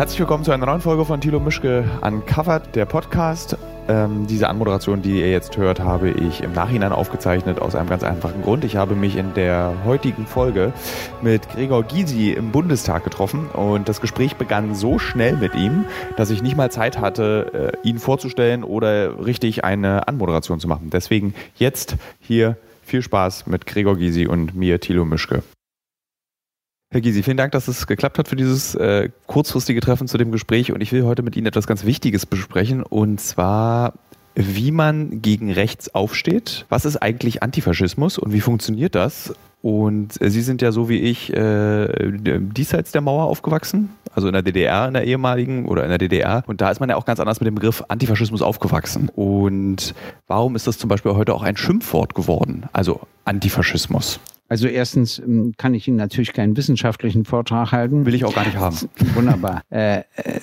Herzlich willkommen zu einer neuen Folge von Thilo Mischke Uncovered, der Podcast. Ähm, diese Anmoderation, die ihr jetzt hört, habe ich im Nachhinein aufgezeichnet aus einem ganz einfachen Grund. Ich habe mich in der heutigen Folge mit Gregor Gysi im Bundestag getroffen und das Gespräch begann so schnell mit ihm, dass ich nicht mal Zeit hatte, äh, ihn vorzustellen oder richtig eine Anmoderation zu machen. Deswegen jetzt hier viel Spaß mit Gregor Gysi und mir, Thilo Mischke. Herr Gysi, vielen Dank, dass es geklappt hat für dieses äh, kurzfristige Treffen zu dem Gespräch. Und ich will heute mit Ihnen etwas ganz Wichtiges besprechen. Und zwar, wie man gegen rechts aufsteht. Was ist eigentlich Antifaschismus und wie funktioniert das? Und äh, Sie sind ja so wie ich äh, diesseits der Mauer aufgewachsen, also in der DDR, in der ehemaligen oder in der DDR. Und da ist man ja auch ganz anders mit dem Begriff Antifaschismus aufgewachsen. Und warum ist das zum Beispiel heute auch ein Schimpfwort geworden? Also Antifaschismus. Also erstens ähm, kann ich Ihnen natürlich keinen wissenschaftlichen Vortrag halten. Will ich auch gar nicht haben. Wunderbar. Äh, äh,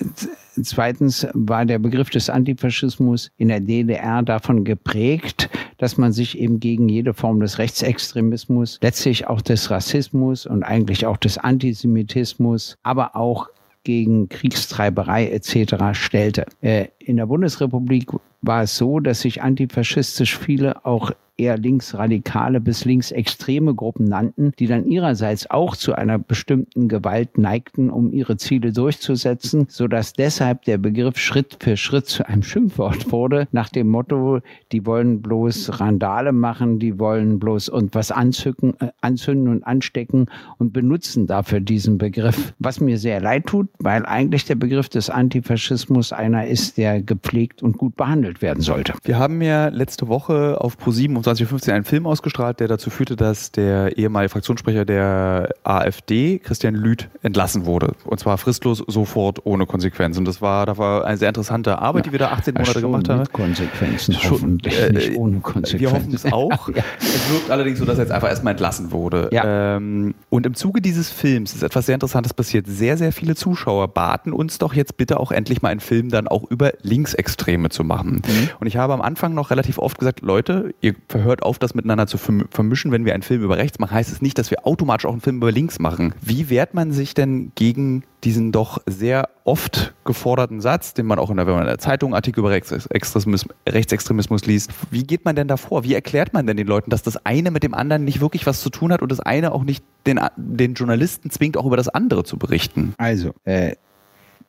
zweitens war der Begriff des Antifaschismus in der DDR davon geprägt, dass man sich eben gegen jede Form des Rechtsextremismus, letztlich auch des Rassismus und eigentlich auch des Antisemitismus, aber auch gegen Kriegstreiberei etc. stellte. Äh, in der Bundesrepublik war es so, dass sich antifaschistisch viele auch eher linksradikale bis linksextreme Gruppen nannten, die dann ihrerseits auch zu einer bestimmten Gewalt neigten, um ihre Ziele durchzusetzen, sodass deshalb der Begriff Schritt für Schritt zu einem Schimpfwort wurde, nach dem Motto, die wollen bloß Randale machen, die wollen bloß irgendwas anzücken, äh, anzünden und anstecken und benutzen dafür diesen Begriff. Was mir sehr leid tut, weil eigentlich der Begriff des Antifaschismus einer ist, der gepflegt und gut behandelt werden sollte. Wir haben ja letzte Woche auf ProSieben um 2015 einen Film ausgestrahlt, der dazu führte, dass der ehemalige Fraktionssprecher der AfD, Christian Lüth, entlassen wurde. Und zwar fristlos, sofort, ohne Konsequenzen. Und das war, das war eine sehr interessante Arbeit, die wir da 18 Monate gemacht haben. Mit Konsequenzen, schon, hoffentlich äh, nicht ohne Konsequenzen. Wir hoffen es auch. ja. Es wirkt allerdings so, dass er jetzt einfach erstmal entlassen wurde. Ja. Ähm, und im Zuge dieses Films ist etwas sehr Interessantes passiert. Sehr, sehr viele Zuschauer baten uns doch jetzt bitte auch endlich mal einen Film dann auch über Linksextreme zu machen. Mhm. Und ich habe am Anfang noch relativ oft gesagt, Leute, ihr hört auf, das miteinander zu vermischen. Wenn wir einen Film über rechts machen, heißt es nicht, dass wir automatisch auch einen Film über links machen. Wie wehrt man sich denn gegen diesen doch sehr oft geforderten Satz, den man auch in der, wenn man in der Zeitung Artikel über Rechtsextremismus, Rechtsextremismus liest, wie geht man denn davor? Wie erklärt man denn den Leuten, dass das eine mit dem anderen nicht wirklich was zu tun hat und das eine auch nicht den, den Journalisten zwingt, auch über das andere zu berichten? Also, äh,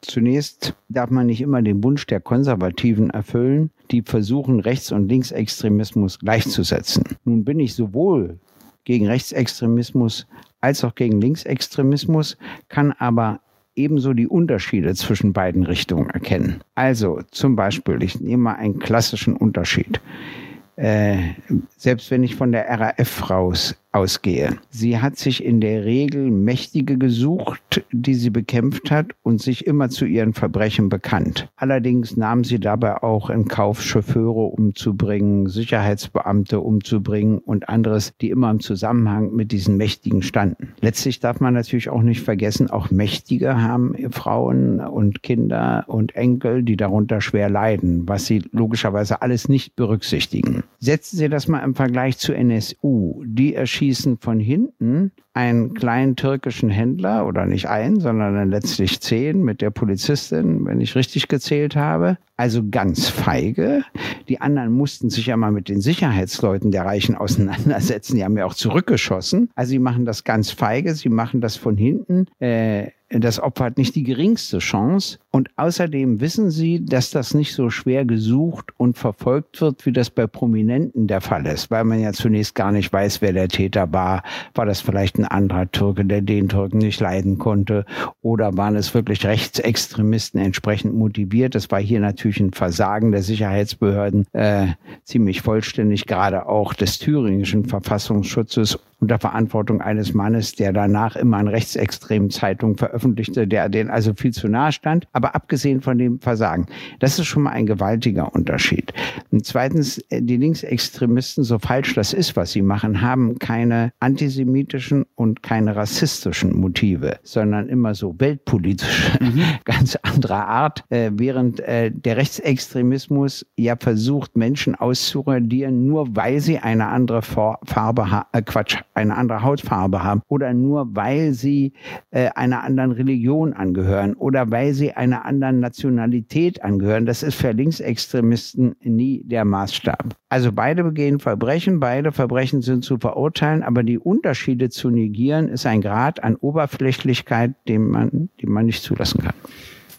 Zunächst darf man nicht immer den Wunsch der Konservativen erfüllen, die versuchen, Rechts- und Linksextremismus gleichzusetzen. Nun bin ich sowohl gegen Rechtsextremismus als auch gegen Linksextremismus, kann aber ebenso die Unterschiede zwischen beiden Richtungen erkennen. Also zum Beispiel, ich nehme mal einen klassischen Unterschied. Äh, selbst wenn ich von der RAF raus ausgehe. Sie hat sich in der Regel Mächtige gesucht, die sie bekämpft hat und sich immer zu ihren Verbrechen bekannt. Allerdings nahm sie dabei auch in Kauf, Chauffeure umzubringen, Sicherheitsbeamte umzubringen und anderes, die immer im Zusammenhang mit diesen Mächtigen standen. Letztlich darf man natürlich auch nicht vergessen, auch Mächtige haben Frauen und Kinder und Enkel, die darunter schwer leiden, was sie logischerweise alles nicht berücksichtigen. Setzen Sie das mal im Vergleich zu NSU. Die erschien schießen von hinten einen kleinen türkischen Händler oder nicht einen, sondern dann letztlich zehn mit der Polizistin, wenn ich richtig gezählt habe. Also ganz feige. Die anderen mussten sich ja mal mit den Sicherheitsleuten der Reichen auseinandersetzen. Die haben ja auch zurückgeschossen. Also sie machen das ganz feige. Sie machen das von hinten. Äh, das Opfer hat nicht die geringste Chance. Und außerdem wissen sie, dass das nicht so schwer gesucht und verfolgt wird, wie das bei Prominenten der Fall ist, weil man ja zunächst gar nicht weiß, wer der Täter war. War das vielleicht ein anderer Türke, der den Türken nicht leiden konnte? Oder waren es wirklich Rechtsextremisten entsprechend motiviert? Das war hier natürlich ein Versagen der Sicherheitsbehörden, äh, ziemlich vollständig, gerade auch des thüringischen Verfassungsschutzes unter Verantwortung eines Mannes, der danach immer an rechtsextremen Zeitungen veröffentlichte, der denen also viel zu nahe stand. Aber abgesehen von dem Versagen, das ist schon mal ein gewaltiger Unterschied. Und zweitens, äh, die Linksextremisten, so falsch das ist, was sie machen, haben keine antisemitischen und keine rassistischen Motive, sondern immer so weltpolitische, mhm. ganz anderer Art, äh, während äh, der Rechtsextremismus ja versucht, Menschen auszuradieren, nur weil sie eine andere Farbe äh, Quatsch, eine andere Hautfarbe haben oder nur weil sie äh, einer anderen anderen Religion angehören oder weil sie einer anderen Nationalität angehören. Das ist für Linksextremisten nie der Maßstab. Also beide begehen Verbrechen, beide Verbrechen sind zu verurteilen, aber die Unterschiede zu negieren ist ein Grad an Oberflächlichkeit, den man, den man nicht zulassen kann.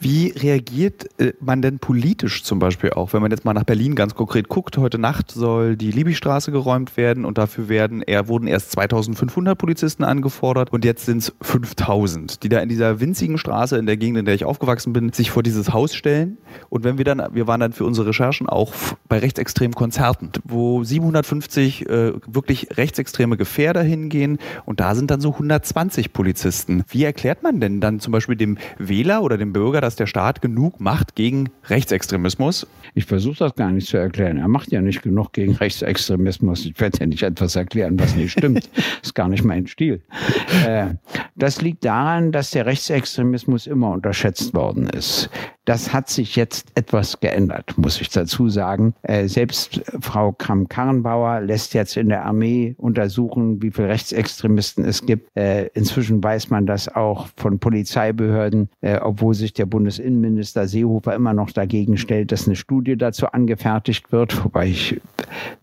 Wie reagiert äh, man denn politisch zum Beispiel auch, wenn man jetzt mal nach Berlin ganz konkret guckt? Heute Nacht soll die Liebigstraße geräumt werden und dafür werden, er wurden erst 2500 Polizisten angefordert und jetzt sind es 5000, die da in dieser winzigen Straße in der Gegend, in der ich aufgewachsen bin, sich vor dieses Haus stellen. Und wenn wir dann, wir waren dann für unsere Recherchen auch bei rechtsextremen Konzerten, wo 750 äh, wirklich rechtsextreme Gefährder hingehen und da sind dann so 120 Polizisten. Wie erklärt man denn dann zum Beispiel dem Wähler oder dem Bürger, dass der Staat genug macht gegen Rechtsextremismus? Ich versuche das gar nicht zu erklären. Er macht ja nicht genug gegen Rechtsextremismus. Ich werde ja nicht etwas erklären, was nicht stimmt. das ist gar nicht mein Stil. Äh, das liegt daran, dass der Rechtsextremismus immer unterschätzt worden ist. Das hat sich jetzt etwas geändert, muss ich dazu sagen. Äh, selbst Frau Kram-Karrenbauer lässt jetzt in der Armee untersuchen, wie viele Rechtsextremisten es gibt. Äh, inzwischen weiß man das auch von Polizeibehörden, äh, obwohl sich der Bundesinnenminister Seehofer immer noch dagegen stellt, dass eine Studie dazu angefertigt wird, wobei ich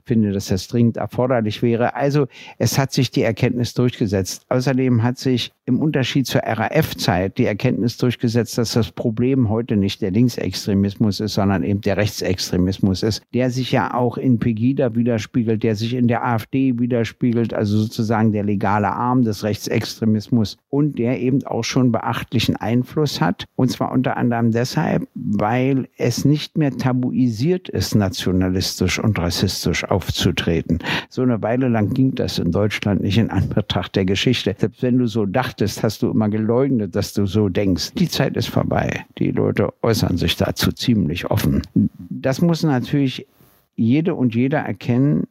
finde, dass das dringend erforderlich wäre. Also es hat sich die Erkenntnis durchgesetzt. Außerdem hat sich im Unterschied zur RAF-Zeit die Erkenntnis durchgesetzt, dass das Problem heute nicht der Linksextremismus ist, sondern eben der Rechtsextremismus ist, der sich ja auch in Pegida widerspiegelt, der sich in der AfD widerspiegelt, also sozusagen der legale Arm des Rechtsextremismus und der eben auch schon beachtlichen Einfluss hat. Und zwar unter anderem deshalb, weil es nicht mehr tabuisiert ist, nationalistisch und rassistisch aufzutreten. So eine Weile lang ging das in Deutschland nicht in Anbetracht der Geschichte. Selbst wenn du so dachtest, hast du immer geleugnet, dass du so denkst. Die Zeit ist vorbei. Die Leute äußern sich dazu ziemlich offen. Das muss natürlich jede und jeder erkennen,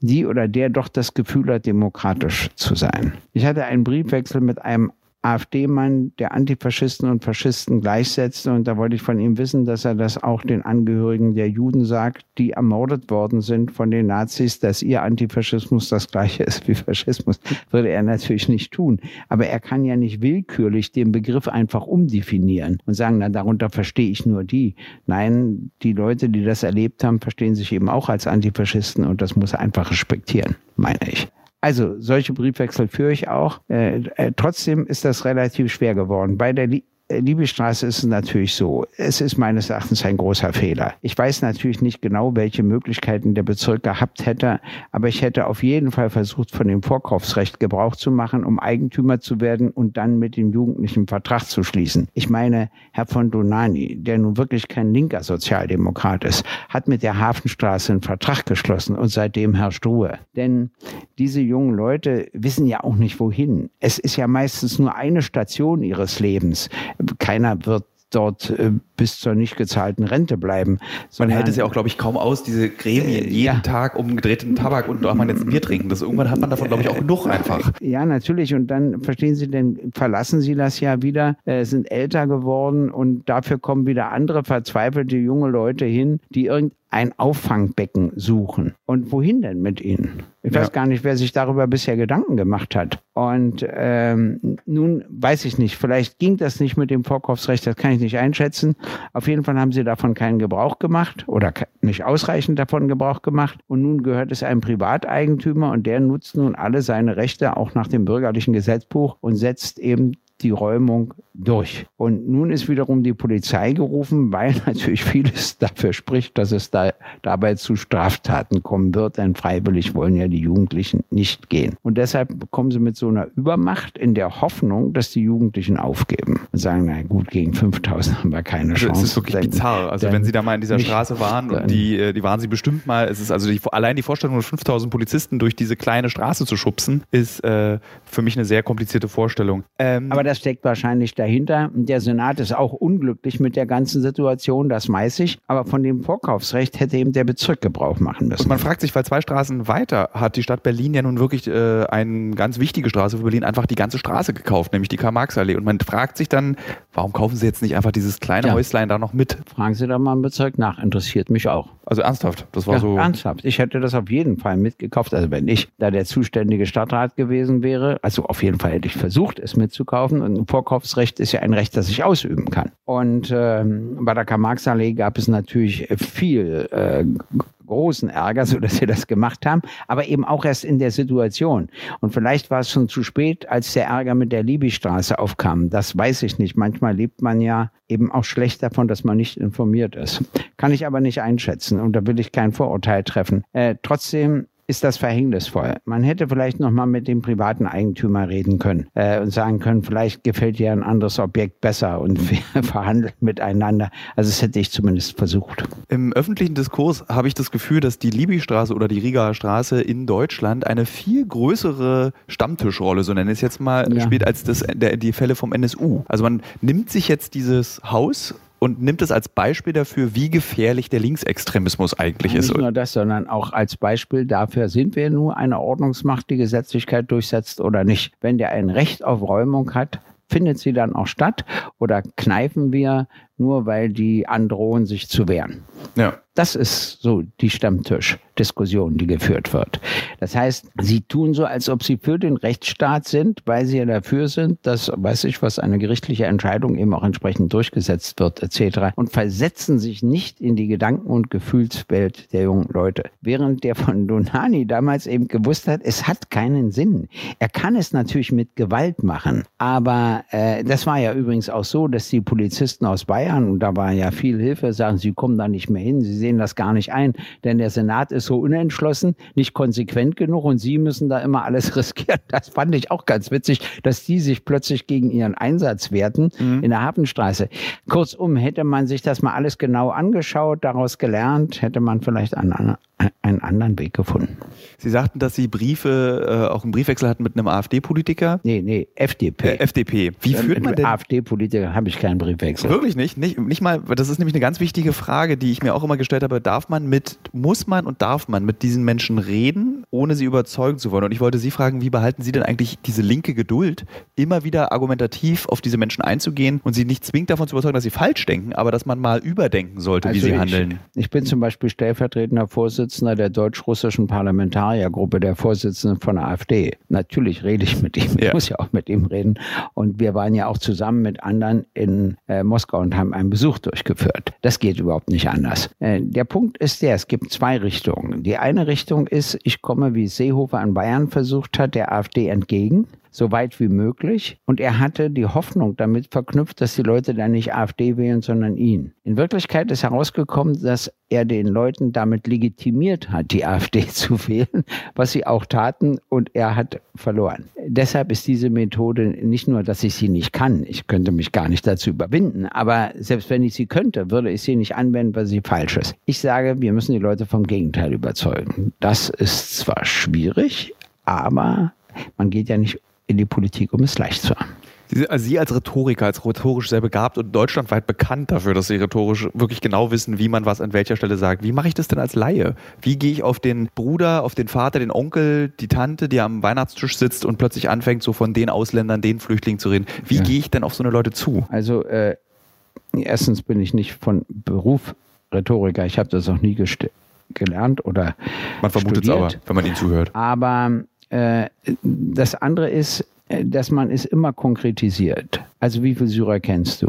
die oder der doch das Gefühl hat, demokratisch zu sein. Ich hatte einen Briefwechsel mit einem AfD-Mann, der Antifaschisten und Faschisten gleichsetzte. Und da wollte ich von ihm wissen, dass er das auch den Angehörigen der Juden sagt, die ermordet worden sind von den Nazis, dass ihr Antifaschismus das gleiche ist wie Faschismus. Würde er natürlich nicht tun. Aber er kann ja nicht willkürlich den Begriff einfach umdefinieren und sagen, na, darunter verstehe ich nur die. Nein, die Leute, die das erlebt haben, verstehen sich eben auch als Antifaschisten und das muss er einfach respektieren, meine ich. Also solche Briefwechsel führe ich auch. Äh, äh, trotzdem ist das relativ schwer geworden. Bei der äh, Liebesstraße ist es natürlich so. Es ist meines Erachtens ein großer Fehler. Ich weiß natürlich nicht genau, welche Möglichkeiten der Bezirk gehabt hätte, aber ich hätte auf jeden Fall versucht, von dem Vorkaufsrecht Gebrauch zu machen, um Eigentümer zu werden und dann mit dem Jugendlichen Vertrag zu schließen. Ich meine, Herr von Donani, der nun wirklich kein linker Sozialdemokrat ist, hat mit der Hafenstraße einen Vertrag geschlossen und seitdem herrscht Ruhe. Denn diese jungen Leute wissen ja auch nicht wohin. Es ist ja meistens nur eine Station ihres Lebens keiner wird dort äh, bis zur nicht gezahlten Rente bleiben. Man hält es ja auch, glaube ich, kaum aus, diese Gremien äh, jeden ja. Tag um gedrehten Tabak und auch mal jetzt ein Bier trinken. Das, irgendwann hat man davon, glaube ich, auch genug einfach. Ja, natürlich. Und dann verstehen Sie, denn verlassen Sie das ja wieder, äh, sind älter geworden und dafür kommen wieder andere verzweifelte junge Leute hin, die irgendein Auffangbecken suchen. Und wohin denn mit ihnen? Ich ja. weiß gar nicht, wer sich darüber bisher Gedanken gemacht hat. Und ähm, nun weiß ich nicht, vielleicht ging das nicht mit dem Vorkaufsrecht, das kann ich nicht einschätzen. Auf jeden Fall haben sie davon keinen Gebrauch gemacht oder nicht ausreichend davon Gebrauch gemacht. Und nun gehört es einem Privateigentümer und der nutzt nun alle seine Rechte auch nach dem bürgerlichen Gesetzbuch und setzt eben die Räumung durch. Und nun ist wiederum die Polizei gerufen, weil natürlich vieles dafür spricht, dass es da dabei zu Straftaten kommen wird, denn freiwillig wollen ja die Jugendlichen nicht gehen. Und deshalb kommen sie mit so einer Übermacht in der Hoffnung, dass die Jugendlichen aufgeben und sagen, na gut, gegen 5000 haben wir keine Chance. Also es ist wirklich dann, bizarr. Also wenn Sie da mal in dieser Straße waren und die, äh, die waren Sie bestimmt mal, es ist also die, allein die Vorstellung, 5000 Polizisten durch diese kleine Straße zu schubsen, ist äh, für mich eine sehr komplizierte Vorstellung. Ähm, Aber das steckt wahrscheinlich dahinter. Der Senat ist auch unglücklich mit der ganzen Situation, das weiß ich. Aber von dem Vorkaufsrecht hätte eben der Bezirk Gebrauch machen müssen. Und man fragt sich, weil zwei Straßen weiter hat die Stadt Berlin ja nun wirklich äh, eine ganz wichtige Straße für Berlin einfach die ganze Straße gekauft, nämlich die Karl-Marx-Allee. Und man fragt sich dann, warum kaufen sie jetzt nicht einfach dieses kleine ja. Häuslein da noch mit? Fragen Sie da mal im Bezirk nach, interessiert mich auch. Also ernsthaft, das war ja, so. Ernsthaft. Ich hätte das auf jeden Fall mitgekauft. Also wenn ich da der zuständige Stadtrat gewesen wäre, also auf jeden Fall hätte ich versucht, es mitzukaufen. Kaufen und ein Vorkaufsrecht ist ja ein Recht, das ich ausüben kann. Und ähm, bei der Karl-Marx-Allee gab es natürlich viel äh, großen Ärger, so dass sie das gemacht haben, aber eben auch erst in der Situation. Und vielleicht war es schon zu spät, als der Ärger mit der Libystraße aufkam. Das weiß ich nicht. Manchmal lebt man ja eben auch schlecht davon, dass man nicht informiert ist. Kann ich aber nicht einschätzen und da will ich kein Vorurteil treffen. Äh, trotzdem ist das verhängnisvoll. Man hätte vielleicht noch mal mit dem privaten Eigentümer reden können äh, und sagen können, vielleicht gefällt dir ein anderes Objekt besser und wir verhandeln miteinander. Also das hätte ich zumindest versucht. Im öffentlichen Diskurs habe ich das Gefühl, dass die Libystraße oder die Rigaer Straße in Deutschland eine viel größere Stammtischrolle, so nenne ich es jetzt mal, ja. spielt als das, der, die Fälle vom NSU. Also man nimmt sich jetzt dieses Haus und nimmt es als Beispiel dafür, wie gefährlich der Linksextremismus eigentlich Nicht ist. Nicht nur das, sondern auch als Beispiel dafür, sind wir nur eine Ordnungsmacht, die Gesetzlichkeit durchsetzt oder nicht. Wenn der ein Recht auf Räumung hat, findet sie dann auch statt oder kneifen wir nur, weil die androhen, sich zu wehren? Ja. Das ist so die Stammtischdiskussion, die geführt wird. Das heißt, sie tun so, als ob sie für den Rechtsstaat sind, weil sie ja dafür sind, dass, weiß ich was, eine gerichtliche Entscheidung eben auch entsprechend durchgesetzt wird, etc. Und versetzen sich nicht in die Gedanken- und Gefühlswelt der jungen Leute. Während der von Donani damals eben gewusst hat, es hat keinen Sinn. Er kann es natürlich mit Gewalt machen. Aber äh, das war ja übrigens auch so, dass die Polizisten aus Bayern, und da war ja viel Hilfe, sagen, sie kommen da nicht mehr hin. Sie sehen das gar nicht ein, denn der Senat ist so unentschlossen, nicht konsequent genug und sie müssen da immer alles riskieren. Das fand ich auch ganz witzig, dass die sich plötzlich gegen ihren Einsatz wehrten mhm. in der Hafenstraße. Kurzum, hätte man sich das mal alles genau angeschaut, daraus gelernt, hätte man vielleicht einen, einen anderen Weg gefunden. Sie sagten, dass Sie Briefe, äh, auch einen Briefwechsel hatten mit einem AfD-Politiker? Nee, nee, FDP. Äh, FDP. Wie führt man denn? AfD-Politiker habe ich keinen Briefwechsel. Wirklich nicht? nicht? Nicht mal, das ist nämlich eine ganz wichtige Frage, die ich mir auch immer gestellt habe. Darf man mit, muss man und darf man mit diesen Menschen reden, ohne sie überzeugen zu wollen? Und ich wollte Sie fragen, wie behalten Sie denn eigentlich diese linke Geduld, immer wieder argumentativ auf diese Menschen einzugehen und sie nicht zwingend davon zu überzeugen, dass sie falsch denken, aber dass man mal überdenken sollte, also wie sie ich, handeln? Ich bin zum Beispiel stellvertretender Vorsitzender der deutsch-russischen Parlamentariergruppe, der Vorsitzende von der AfD. Natürlich rede ich mit ihm, ich muss ja auch mit ihm reden. Und wir waren ja auch zusammen mit anderen in äh, Moskau und haben einen Besuch durchgeführt. Das geht überhaupt nicht anders. Äh, der Punkt ist der, es gibt zwei Richtungen. Die eine Richtung ist, ich komme, wie Seehofer an Bayern versucht hat, der AfD entgegen so weit wie möglich. Und er hatte die Hoffnung damit verknüpft, dass die Leute dann nicht AfD wählen, sondern ihn. In Wirklichkeit ist herausgekommen, dass er den Leuten damit legitimiert hat, die AfD zu wählen, was sie auch taten, und er hat verloren. Deshalb ist diese Methode nicht nur, dass ich sie nicht kann, ich könnte mich gar nicht dazu überwinden, aber selbst wenn ich sie könnte, würde ich sie nicht anwenden, weil sie falsch ist. Ich sage, wir müssen die Leute vom Gegenteil überzeugen. Das ist zwar schwierig, aber man geht ja nicht in die Politik, um es leicht zu haben. Also Sie als Rhetoriker, als rhetorisch sehr begabt und deutschlandweit bekannt dafür, dass Sie rhetorisch wirklich genau wissen, wie man was an welcher Stelle sagt. Wie mache ich das denn als Laie? Wie gehe ich auf den Bruder, auf den Vater, den Onkel, die Tante, die am Weihnachtstisch sitzt und plötzlich anfängt, so von den Ausländern, den Flüchtlingen zu reden? Wie ja. gehe ich denn auf so eine Leute zu? Also äh, erstens bin ich nicht von Beruf Rhetoriker. Ich habe das auch nie gelernt oder Man vermutet es aber, wenn man Ihnen zuhört. Aber das andere ist, äh, dass man es immer konkretisiert. Also wie viele Syrer kennst du?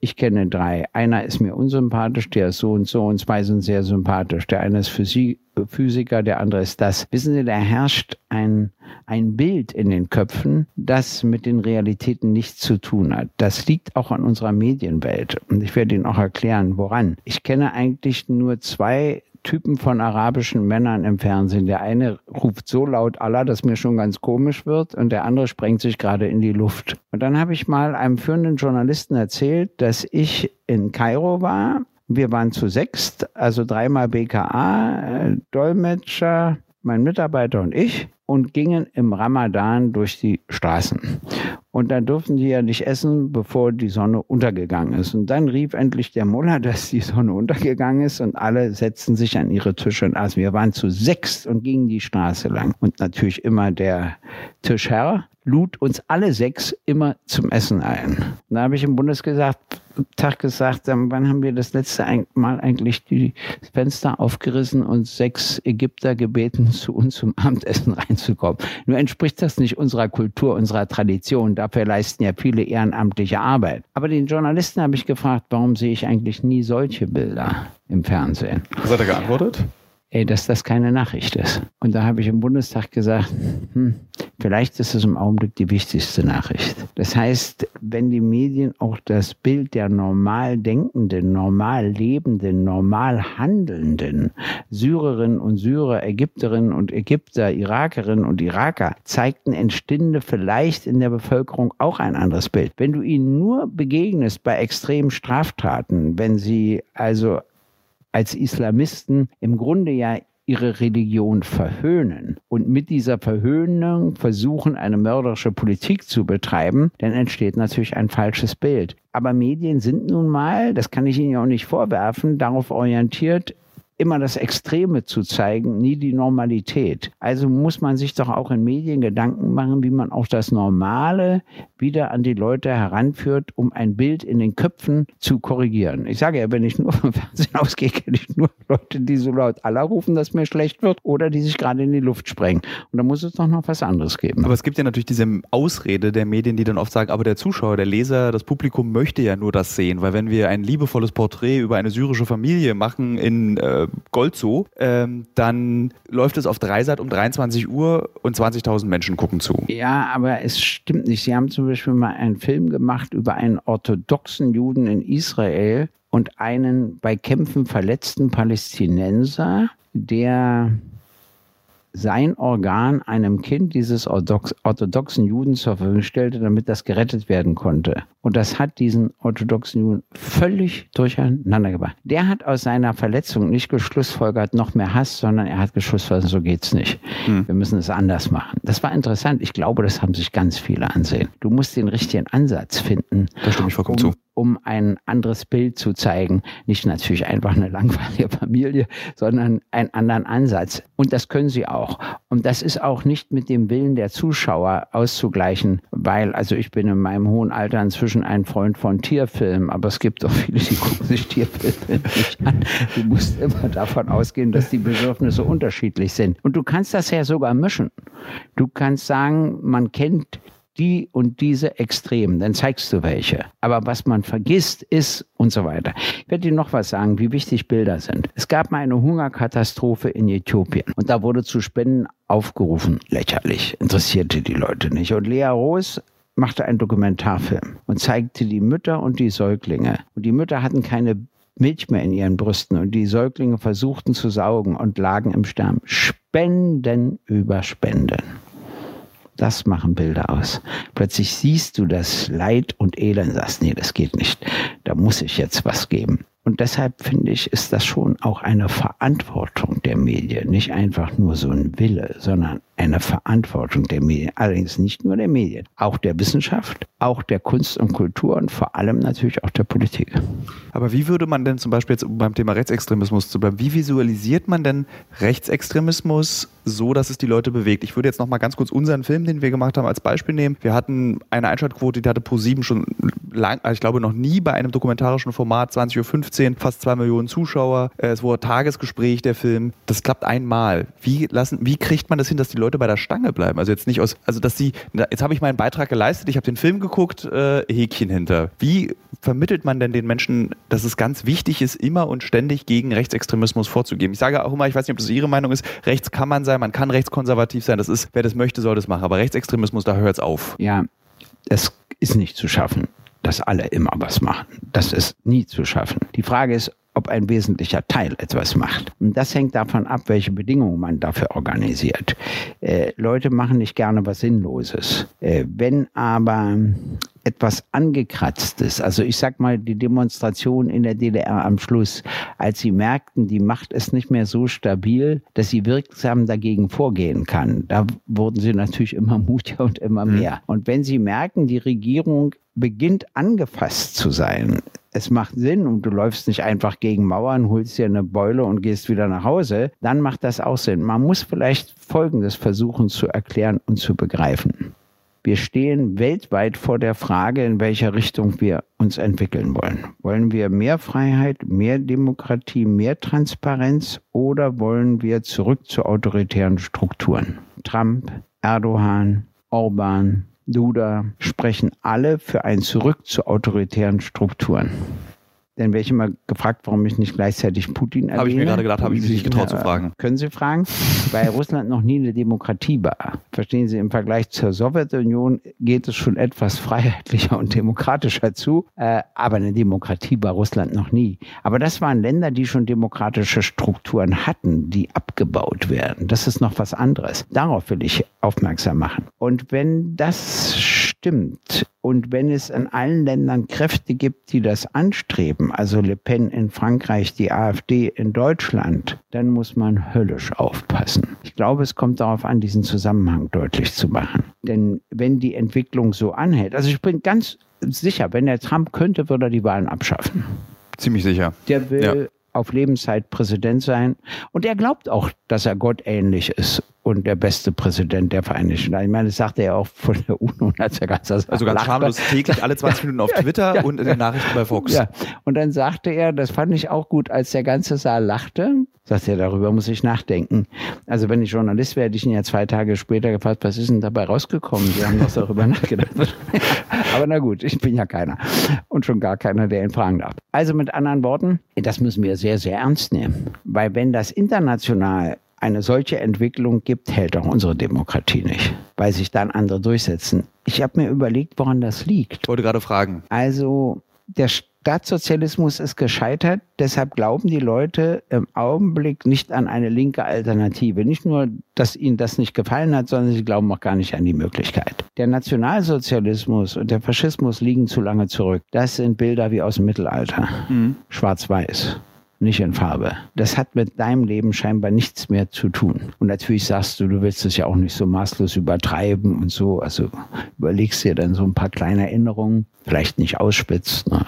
Ich kenne drei. Einer ist mir unsympathisch, der ist so und so und zwei sind sehr sympathisch. Der eine ist Physik, Physiker, der andere ist das. Wissen Sie, da herrscht ein, ein Bild in den Köpfen, das mit den Realitäten nichts zu tun hat. Das liegt auch an unserer Medienwelt. Und ich werde Ihnen auch erklären, woran. Ich kenne eigentlich nur zwei Typen von arabischen Männern im Fernsehen. Der eine ruft so laut Allah, dass mir schon ganz komisch wird und der andere sprengt sich gerade in die Luft. Und dann habe ich mal einem führenden Journalisten erzählt, dass ich in Kairo war. Wir waren zu sechst, also dreimal BKA, äh, Dolmetscher, mein Mitarbeiter und ich und gingen im Ramadan durch die Straßen. Und da durften die ja nicht essen, bevor die Sonne untergegangen ist. Und dann rief endlich der Mullah, dass die Sonne untergegangen ist und alle setzten sich an ihre Tische und aßen. Wir waren zu sechs und gingen die Straße lang. Und natürlich immer der Tischherr lud uns alle sechs immer zum Essen ein. Und da habe ich im Bundes gesagt, Tag gesagt, wann haben wir das letzte Mal eigentlich die Fenster aufgerissen und sechs Ägypter gebeten, zu uns zum Abendessen reinzukommen. Nur entspricht das nicht unserer Kultur, unserer Tradition. Dafür leisten ja viele ehrenamtliche Arbeit. Aber den Journalisten habe ich gefragt, warum sehe ich eigentlich nie solche Bilder im Fernsehen? Was hat er geantwortet? Ey, dass das keine Nachricht ist. Und da habe ich im Bundestag gesagt, hm, vielleicht ist es im Augenblick die wichtigste Nachricht. Das heißt, wenn die Medien auch das Bild der normal denkenden, normal lebenden, normal handelnden Syrerinnen und Syrer, Ägypterinnen und Ägypter, Irakerinnen und Iraker zeigten, entstünde vielleicht in der Bevölkerung auch ein anderes Bild. Wenn du ihnen nur begegnest bei extremen Straftaten, wenn sie also als Islamisten im Grunde ja ihre Religion verhöhnen und mit dieser Verhöhnung versuchen, eine mörderische Politik zu betreiben, dann entsteht natürlich ein falsches Bild. Aber Medien sind nun mal, das kann ich Ihnen ja auch nicht vorwerfen, darauf orientiert, immer das Extreme zu zeigen, nie die Normalität. Also muss man sich doch auch in Medien Gedanken machen, wie man auch das Normale wieder an die Leute heranführt, um ein Bild in den Köpfen zu korrigieren. Ich sage ja, wenn ich nur vom Fernsehen ausgehe, kenne ich nur Leute, die so laut Allah rufen, dass mir schlecht wird oder die sich gerade in die Luft sprengen. Und da muss es doch noch was anderes geben. Aber es gibt ja natürlich diese Ausrede der Medien, die dann oft sagen, aber der Zuschauer, der Leser, das Publikum möchte ja nur das sehen, weil wenn wir ein liebevolles Porträt über eine syrische Familie machen in äh, Goldzo, ähm, dann läuft es auf Dreisat um 23 Uhr und 20.000 Menschen gucken zu. Ja, aber es stimmt nicht. Sie haben zum Beispiel mal einen Film gemacht über einen orthodoxen Juden in Israel und einen bei Kämpfen verletzten Palästinenser, der sein Organ einem Kind dieses orthodoxen Juden zur Verfügung stellte, damit das gerettet werden konnte. Und das hat diesen orthodoxen Juden völlig durcheinander gebracht. Der hat aus seiner Verletzung nicht geschlussfolgert, noch mehr Hass, sondern er hat geschlussfolgert, so geht's nicht. Hm. Wir müssen es anders machen. Das war interessant. Ich glaube, das haben sich ganz viele ansehen. Du musst den richtigen Ansatz finden. Da stimme ich vollkommen um, zu um ein anderes Bild zu zeigen. Nicht natürlich einfach eine langweilige Familie, sondern einen anderen Ansatz. Und das können sie auch. Und das ist auch nicht mit dem Willen der Zuschauer auszugleichen, weil, also ich bin in meinem hohen Alter inzwischen ein Freund von Tierfilmen, aber es gibt auch viele, die gucken sich Tierfilme nicht an. Du musst immer davon ausgehen, dass die Bedürfnisse unterschiedlich sind. Und du kannst das ja sogar mischen. Du kannst sagen, man kennt die und diese Extremen, dann zeigst du welche. Aber was man vergisst ist und so weiter. Ich werde dir noch was sagen, wie wichtig Bilder sind. Es gab mal eine Hungerkatastrophe in Äthiopien und da wurde zu Spenden aufgerufen. Lächerlich, interessierte die Leute nicht. Und Lea Roos machte einen Dokumentarfilm und zeigte die Mütter und die Säuglinge. Und die Mütter hatten keine Milch mehr in ihren Brüsten und die Säuglinge versuchten zu saugen und lagen im Sterben. Spenden über Spenden. Das machen Bilder aus. Plötzlich siehst du das Leid und Elend, sagst, nee, das geht nicht. Da muss ich jetzt was geben. Und deshalb finde ich, ist das schon auch eine Verantwortung der Medien. Nicht einfach nur so ein Wille, sondern eine Verantwortung der Medien. Allerdings nicht nur der Medien, auch der Wissenschaft, auch der Kunst und Kultur und vor allem natürlich auch der Politik. Aber wie würde man denn zum Beispiel jetzt beim Thema Rechtsextremismus zu bleiben, wie visualisiert man denn Rechtsextremismus so, dass es die Leute bewegt? Ich würde jetzt noch mal ganz kurz unseren Film, den wir gemacht haben, als Beispiel nehmen. Wir hatten eine Einschaltquote, die hatte pro sieben schon lang, also ich glaube noch nie bei einem dokumentarischen Format 20.15 Uhr, fast zwei Millionen Zuschauer. Äh, es wurde Tagesgespräch der Film. Das klappt einmal. Wie lassen, wie kriegt man das hin, dass die Leute Leute bei der Stange bleiben. Also jetzt nicht aus, also dass sie, jetzt habe ich meinen Beitrag geleistet, ich habe den Film geguckt, äh, Häkchen hinter. Wie vermittelt man denn den Menschen, dass es ganz wichtig ist, immer und ständig gegen Rechtsextremismus vorzugeben? Ich sage auch immer, ich weiß nicht, ob das Ihre Meinung ist, rechts kann man sein, man kann rechtskonservativ sein, das ist, wer das möchte, soll das machen. Aber Rechtsextremismus, da hört es auf. Ja, es ist nicht zu schaffen dass alle immer was machen. Das ist nie zu schaffen. Die Frage ist, ob ein wesentlicher Teil etwas macht. Und das hängt davon ab, welche Bedingungen man dafür organisiert. Äh, Leute machen nicht gerne was Sinnloses. Äh, wenn aber etwas angekratztes, also ich sag mal die Demonstration in der DDR am Schluss, als sie merkten, die Macht ist nicht mehr so stabil, dass sie wirksam dagegen vorgehen kann, da wurden sie natürlich immer mutiger und immer mhm. mehr. Und wenn sie merken, die Regierung beginnt angefasst zu sein, es macht Sinn und du läufst nicht einfach gegen Mauern, holst dir eine Beule und gehst wieder nach Hause, dann macht das auch Sinn. Man muss vielleicht Folgendes versuchen zu erklären und zu begreifen. Wir stehen weltweit vor der Frage, in welcher Richtung wir uns entwickeln wollen. Wollen wir mehr Freiheit, mehr Demokratie, mehr Transparenz oder wollen wir zurück zu autoritären Strukturen? Trump, Erdogan, Orban, Duda sprechen alle für ein Zurück zu autoritären Strukturen. Dann wäre ich immer gefragt, warum ich nicht gleichzeitig Putin erwähne. Habe ich mir gerade gedacht, habe ich mich nicht getraut zu fragen. Können Sie fragen? Weil Russland noch nie eine Demokratie war. Verstehen Sie, im Vergleich zur Sowjetunion geht es schon etwas freiheitlicher und demokratischer zu. Äh, aber eine Demokratie war Russland noch nie. Aber das waren Länder, die schon demokratische Strukturen hatten, die abgebaut werden. Das ist noch was anderes. Darauf will ich aufmerksam machen. Und wenn das stimmt und wenn es in allen Ländern Kräfte gibt, die das anstreben, also Le Pen in Frankreich, die AfD in Deutschland, dann muss man höllisch aufpassen. Ich glaube, es kommt darauf an, diesen Zusammenhang deutlich zu machen. Denn wenn die Entwicklung so anhält, also ich bin ganz sicher, wenn der Trump könnte, würde er die Wahlen abschaffen. Ziemlich sicher. Der will ja. auf Lebenszeit Präsident sein und er glaubt auch, dass er Gott ähnlich ist und der beste Präsident der Vereinigten Staaten. Ich meine, das sagte er auch von der UNO, als er ganz Also ganz schamlos täglich alle 20 Minuten auf Twitter ja, und in den Nachrichten bei Fox. Ja. Und dann sagte er, das fand ich auch gut, als der ganze Saal lachte, sagte er, darüber muss ich nachdenken. Also wenn ich Journalist wäre, hätte ich ihn ja zwei Tage später gefragt, was ist denn dabei rausgekommen? Sie haben doch darüber nachgedacht. Aber na gut, ich bin ja keiner. Und schon gar keiner, der ihn fragen darf. Also mit anderen Worten, das müssen wir sehr, sehr ernst nehmen. Weil wenn das international eine solche Entwicklung gibt, hält auch unsere Demokratie nicht, weil sich dann andere durchsetzen. Ich habe mir überlegt, woran das liegt. Ich wollte gerade fragen. Also der Staatssozialismus ist gescheitert, deshalb glauben die Leute im Augenblick nicht an eine linke Alternative. Nicht nur, dass ihnen das nicht gefallen hat, sondern sie glauben auch gar nicht an die Möglichkeit. Der Nationalsozialismus und der Faschismus liegen zu lange zurück. Das sind Bilder wie aus dem Mittelalter. Mhm. Schwarz-Weiß nicht in Farbe. Das hat mit deinem Leben scheinbar nichts mehr zu tun. Und natürlich sagst du, du willst es ja auch nicht so maßlos übertreiben und so. Also überlegst dir dann so ein paar kleine Erinnerungen, vielleicht nicht ausspitzt, ne,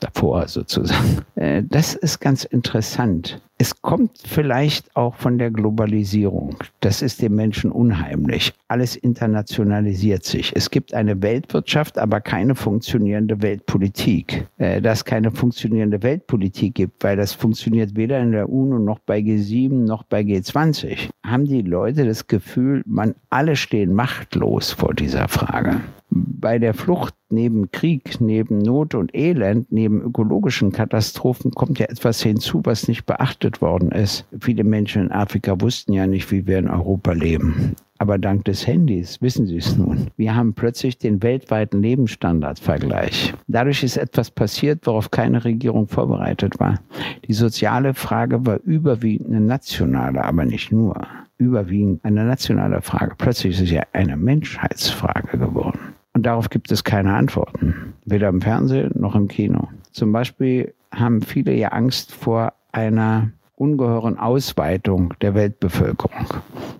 davor sozusagen. Äh, das ist ganz interessant. Es kommt vielleicht auch von der Globalisierung. Das ist dem Menschen unheimlich. Alles internationalisiert sich. Es gibt eine Weltwirtschaft, aber keine funktionierende Weltpolitik. Äh, dass es keine funktionierende Weltpolitik gibt, weil das funktioniert weder in der UNO noch bei G7 noch bei G20, haben die Leute das Gefühl, man alle stehen machtlos vor dieser Frage bei der Flucht neben Krieg, neben Not und Elend, neben ökologischen Katastrophen kommt ja etwas hinzu, was nicht beachtet worden ist. Viele Menschen in Afrika wussten ja nicht, wie wir in Europa leben. Aber dank des Handys wissen sie es nun. Wir haben plötzlich den weltweiten Lebensstandardvergleich. Dadurch ist etwas passiert, worauf keine Regierung vorbereitet war. Die soziale Frage war überwiegend eine nationale, aber nicht nur. Überwiegend eine nationale Frage. Plötzlich ist es ja eine Menschheitsfrage geworden. Und darauf gibt es keine Antworten, weder im Fernsehen noch im Kino. Zum Beispiel haben viele ja Angst vor einer ungeheuren Ausweitung der Weltbevölkerung,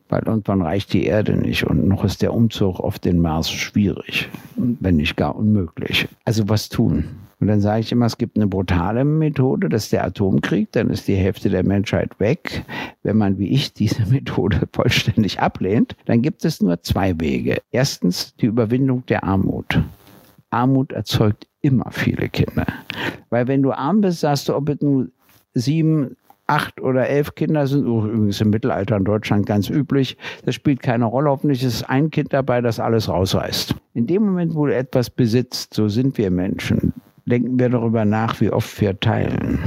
weil irgendwann reicht die Erde nicht und noch ist der Umzug auf den Mars schwierig, wenn nicht gar unmöglich. Also was tun? Und dann sage ich immer, es gibt eine brutale Methode, das ist der Atomkrieg, dann ist die Hälfte der Menschheit weg. Wenn man wie ich diese Methode vollständig ablehnt, dann gibt es nur zwei Wege. Erstens die Überwindung der Armut. Armut erzeugt immer viele Kinder. Weil wenn du arm bist, sagst du, ob es nun sieben, acht oder elf Kinder sind, übrigens im Mittelalter in Deutschland ganz üblich, das spielt keine Rolle. Hoffentlich ist ein Kind dabei, das alles rausreißt. In dem Moment, wo du etwas besitzt, so sind wir Menschen, denken wir darüber nach, wie oft wir teilen.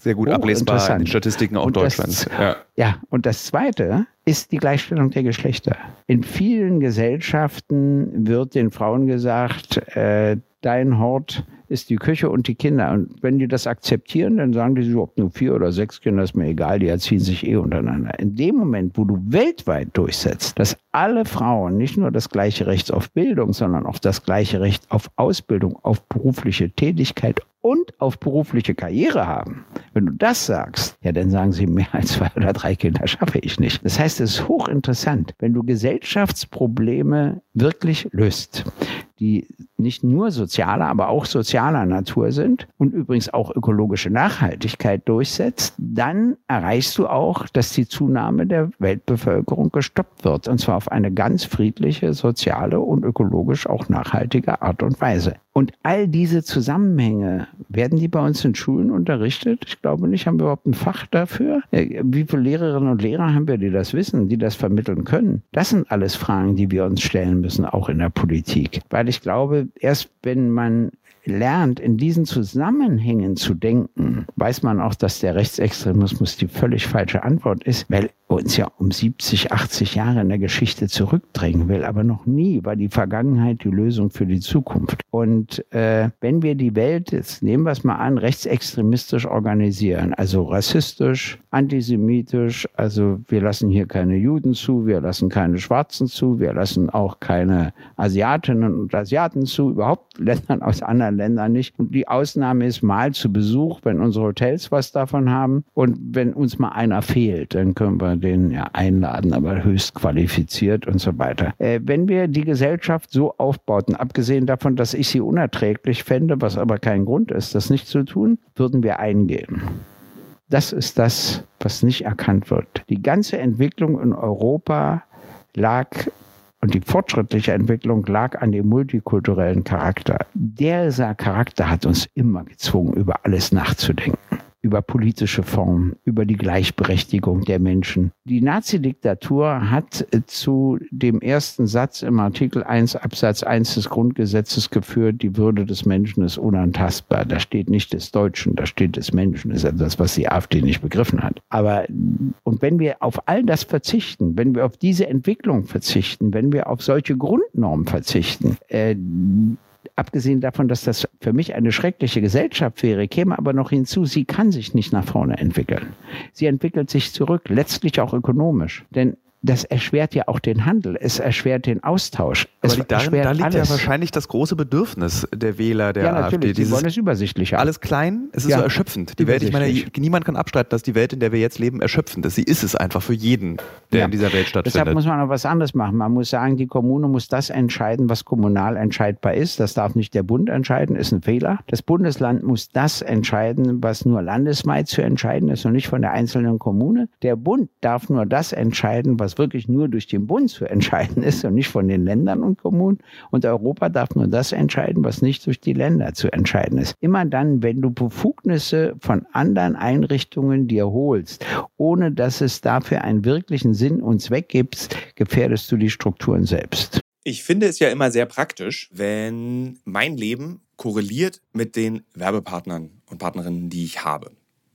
Sehr gut oh, ablesbar in den Statistiken auch und Deutschlands. Das, ja. ja, und das Zweite ist die Gleichstellung der Geschlechter. In vielen Gesellschaften wird den Frauen gesagt, äh, dein Hort ist die Küche und die Kinder. Und wenn die das akzeptieren, dann sagen die ob nur vier oder sechs Kinder, ist mir egal, die erziehen sich eh untereinander. In dem Moment, wo du weltweit durchsetzt, dass alle Frauen nicht nur das gleiche Recht auf Bildung, sondern auch das gleiche Recht auf Ausbildung, auf berufliche Tätigkeit und auf berufliche Karriere haben, wenn du das sagst, ja, dann sagen sie, mehr als zwei oder drei Kinder schaffe ich nicht. Das heißt, es ist hochinteressant, wenn du Gesellschaftsprobleme wirklich löst, die nicht nur sozialer, aber auch sozialer Natur sind und übrigens auch ökologische Nachhaltigkeit durchsetzt, dann erreichst du auch, dass die Zunahme der Weltbevölkerung gestoppt wird. Und zwar auf eine ganz friedliche, soziale und ökologisch auch nachhaltige Art und Weise. Und all diese Zusammenhänge, werden die bei uns in Schulen unterrichtet? Ich glaube nicht. Haben wir überhaupt ein Fach dafür? Wie viele Lehrerinnen und Lehrer haben wir, die das wissen, die das vermitteln können? Das sind alles Fragen, die wir uns stellen müssen, auch in der Politik. Weil ich glaube, erst wenn man lernt, in diesen Zusammenhängen zu denken, weiß man auch, dass der Rechtsextremismus die völlig falsche Antwort ist, weil uns ja um 70, 80 Jahre in der Geschichte zurückdrängen will. Aber noch nie war die Vergangenheit die Lösung für die Zukunft. Und äh, wenn wir die Welt, jetzt nehmen wir es mal an, rechtsextremistisch organisieren, also rassistisch, antisemitisch, also wir lassen hier keine Juden zu, wir lassen keine Schwarzen zu, wir lassen auch keine Asiatinnen und Asiaten zu, überhaupt Ländern aus anderen Ländern nicht. Und die Ausnahme ist mal zu Besuch, wenn unsere Hotels was davon haben. Und wenn uns mal einer fehlt, dann können wir den ja einladen, aber höchst qualifiziert und so weiter. Äh, wenn wir die Gesellschaft so aufbauten, abgesehen davon, dass ich sie unerträglich fände, was aber kein Grund ist, das nicht zu tun, würden wir eingehen. Das ist das, was nicht erkannt wird. Die ganze Entwicklung in Europa lag und die fortschrittliche Entwicklung lag an dem multikulturellen Charakter. Dieser Charakter hat uns immer gezwungen, über alles nachzudenken über politische Formen, über die Gleichberechtigung der Menschen. Die Nazi-Diktatur hat äh, zu dem ersten Satz im Artikel 1 Absatz 1 des Grundgesetzes geführt, die Würde des Menschen ist unantastbar. Da steht nicht des Deutschen, da steht des Menschen. Das ist etwas, was die AfD nicht begriffen hat. Aber, und wenn wir auf all das verzichten, wenn wir auf diese Entwicklung verzichten, wenn wir auf solche Grundnormen verzichten, äh, abgesehen davon, dass das für mich eine schreckliche Gesellschaft wäre, käme aber noch hinzu, sie kann sich nicht nach vorne entwickeln. Sie entwickelt sich zurück, letztlich auch ökonomisch. Denn das erschwert ja auch den Handel, es erschwert den Austausch. Es Aber darin, da liegt alles. ja wahrscheinlich das große Bedürfnis der Wähler der ja, natürlich, AfD. Sie wollen es übersichtlich haben. Alles klein, es ist ja, so erschöpfend. Die Welt, ich meine, niemand kann abstreiten, dass die Welt, in der wir jetzt leben, erschöpfend ist. Sie ist es einfach für jeden, der ja. in dieser Welt stattfindet. Deshalb muss man noch was anderes machen. Man muss sagen, die Kommune muss das entscheiden, was kommunal entscheidbar ist. Das darf nicht der Bund entscheiden, ist ein Fehler. Das Bundesland muss das entscheiden, was nur landesweit zu entscheiden ist und nicht von der einzelnen Kommune. Der Bund darf nur das entscheiden, was wirklich nur durch den Bund zu entscheiden ist und nicht von den Ländern und Kommunen. Und Europa darf nur das entscheiden, was nicht durch die Länder zu entscheiden ist. Immer dann, wenn du Befugnisse von anderen Einrichtungen dir holst, ohne dass es dafür einen wirklichen Sinn und Zweck gibt, gefährdest du die Strukturen selbst. Ich finde es ja immer sehr praktisch, wenn mein Leben korreliert mit den Werbepartnern und Partnerinnen, die ich habe.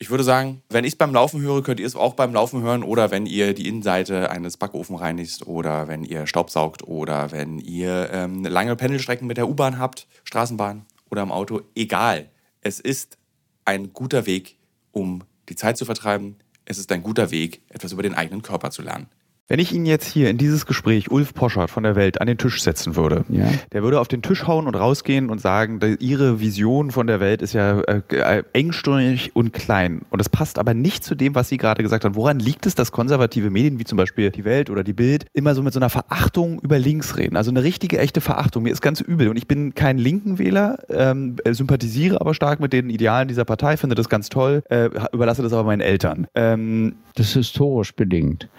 ich würde sagen, wenn ich es beim Laufen höre, könnt ihr es auch beim Laufen hören oder wenn ihr die Innenseite eines Backofen reinigt oder wenn ihr Staubsaugt oder wenn ihr ähm, lange Pendelstrecken mit der U-Bahn habt, Straßenbahn oder im Auto. Egal. Es ist ein guter Weg, um die Zeit zu vertreiben. Es ist ein guter Weg, etwas über den eigenen Körper zu lernen. Wenn ich ihn jetzt hier in dieses Gespräch Ulf Poschardt von der Welt an den Tisch setzen würde, ja. der würde auf den Tisch hauen und rausgehen und sagen, ihre Vision von der Welt ist ja äh, äh, engstirnig und klein. Und das passt aber nicht zu dem, was Sie gerade gesagt haben. Woran liegt es, dass konservative Medien wie zum Beispiel die Welt oder die Bild immer so mit so einer Verachtung über links reden? Also eine richtige, echte Verachtung. Mir ist ganz übel. Und ich bin kein linken Wähler, ähm, äh, sympathisiere aber stark mit den Idealen dieser Partei, finde das ganz toll, äh, überlasse das aber meinen Eltern. Ähm, das ist historisch bedingt.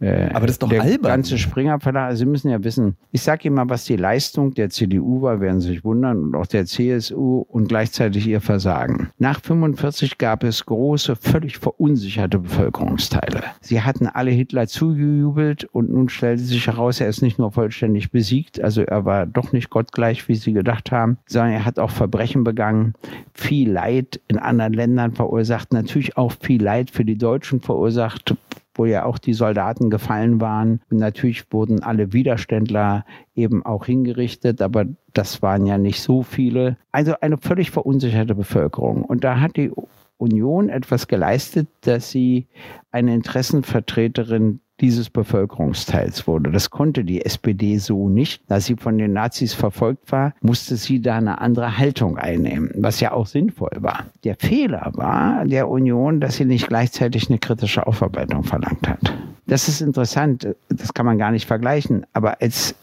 Äh, Aber das ist doch der albern. ganze Springer Verlag, also Sie müssen ja wissen, ich sage Ihnen mal, was die Leistung der CDU war, werden Sie sich wundern, und auch der CSU und gleichzeitig ihr Versagen. Nach 45 gab es große, völlig verunsicherte Bevölkerungsteile. Sie hatten alle Hitler zugejubelt und nun stellte sich heraus, er ist nicht nur vollständig besiegt, also er war doch nicht gottgleich, wie Sie gedacht haben, sondern er hat auch Verbrechen begangen, viel Leid in anderen Ländern verursacht, natürlich auch viel Leid für die Deutschen verursacht, wo ja auch die Soldaten gefallen waren. Und natürlich wurden alle Widerständler eben auch hingerichtet, aber das waren ja nicht so viele. Also eine völlig verunsicherte Bevölkerung. Und da hat die Union etwas geleistet, dass sie eine Interessenvertreterin dieses Bevölkerungsteils wurde. Das konnte die SPD so nicht. Da sie von den Nazis verfolgt war, musste sie da eine andere Haltung einnehmen, was ja auch sinnvoll war. Der Fehler war der Union, dass sie nicht gleichzeitig eine kritische Aufarbeitung verlangt hat. Das ist interessant, das kann man gar nicht vergleichen. Aber als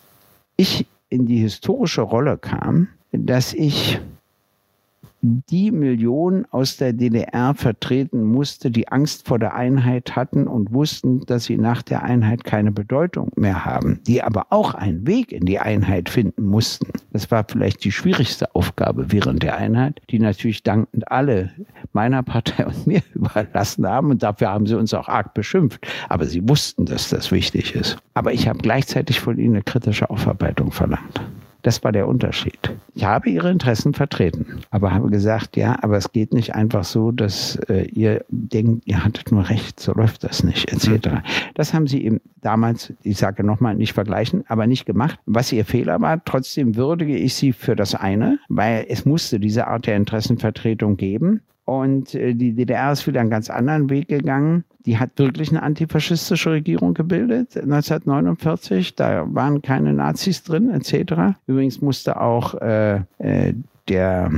ich in die historische Rolle kam, dass ich die Millionen aus der DDR vertreten musste, die Angst vor der Einheit hatten und wussten, dass sie nach der Einheit keine Bedeutung mehr haben, die aber auch einen Weg in die Einheit finden mussten. Das war vielleicht die schwierigste Aufgabe während der Einheit, die natürlich dankend alle meiner Partei und mir überlassen haben und dafür haben sie uns auch arg beschimpft. Aber sie wussten, dass das wichtig ist. Aber ich habe gleichzeitig von ihnen eine kritische Aufarbeitung verlangt. Das war der Unterschied. Ich habe ihre Interessen vertreten, aber habe gesagt, ja, aber es geht nicht einfach so, dass äh, ihr denkt, ihr hattet nur recht, so läuft das nicht, etc. Mhm. Das haben sie eben damals, ich sage nochmal, nicht vergleichen, aber nicht gemacht. Was ihr Fehler war, trotzdem würdige ich sie für das eine, weil es musste diese Art der Interessenvertretung geben. Und äh, die DDR ist wieder einen ganz anderen Weg gegangen. Die hat wirklich eine antifaschistische Regierung gebildet 1949. Da waren keine Nazis drin etc. Übrigens musste auch äh, äh, der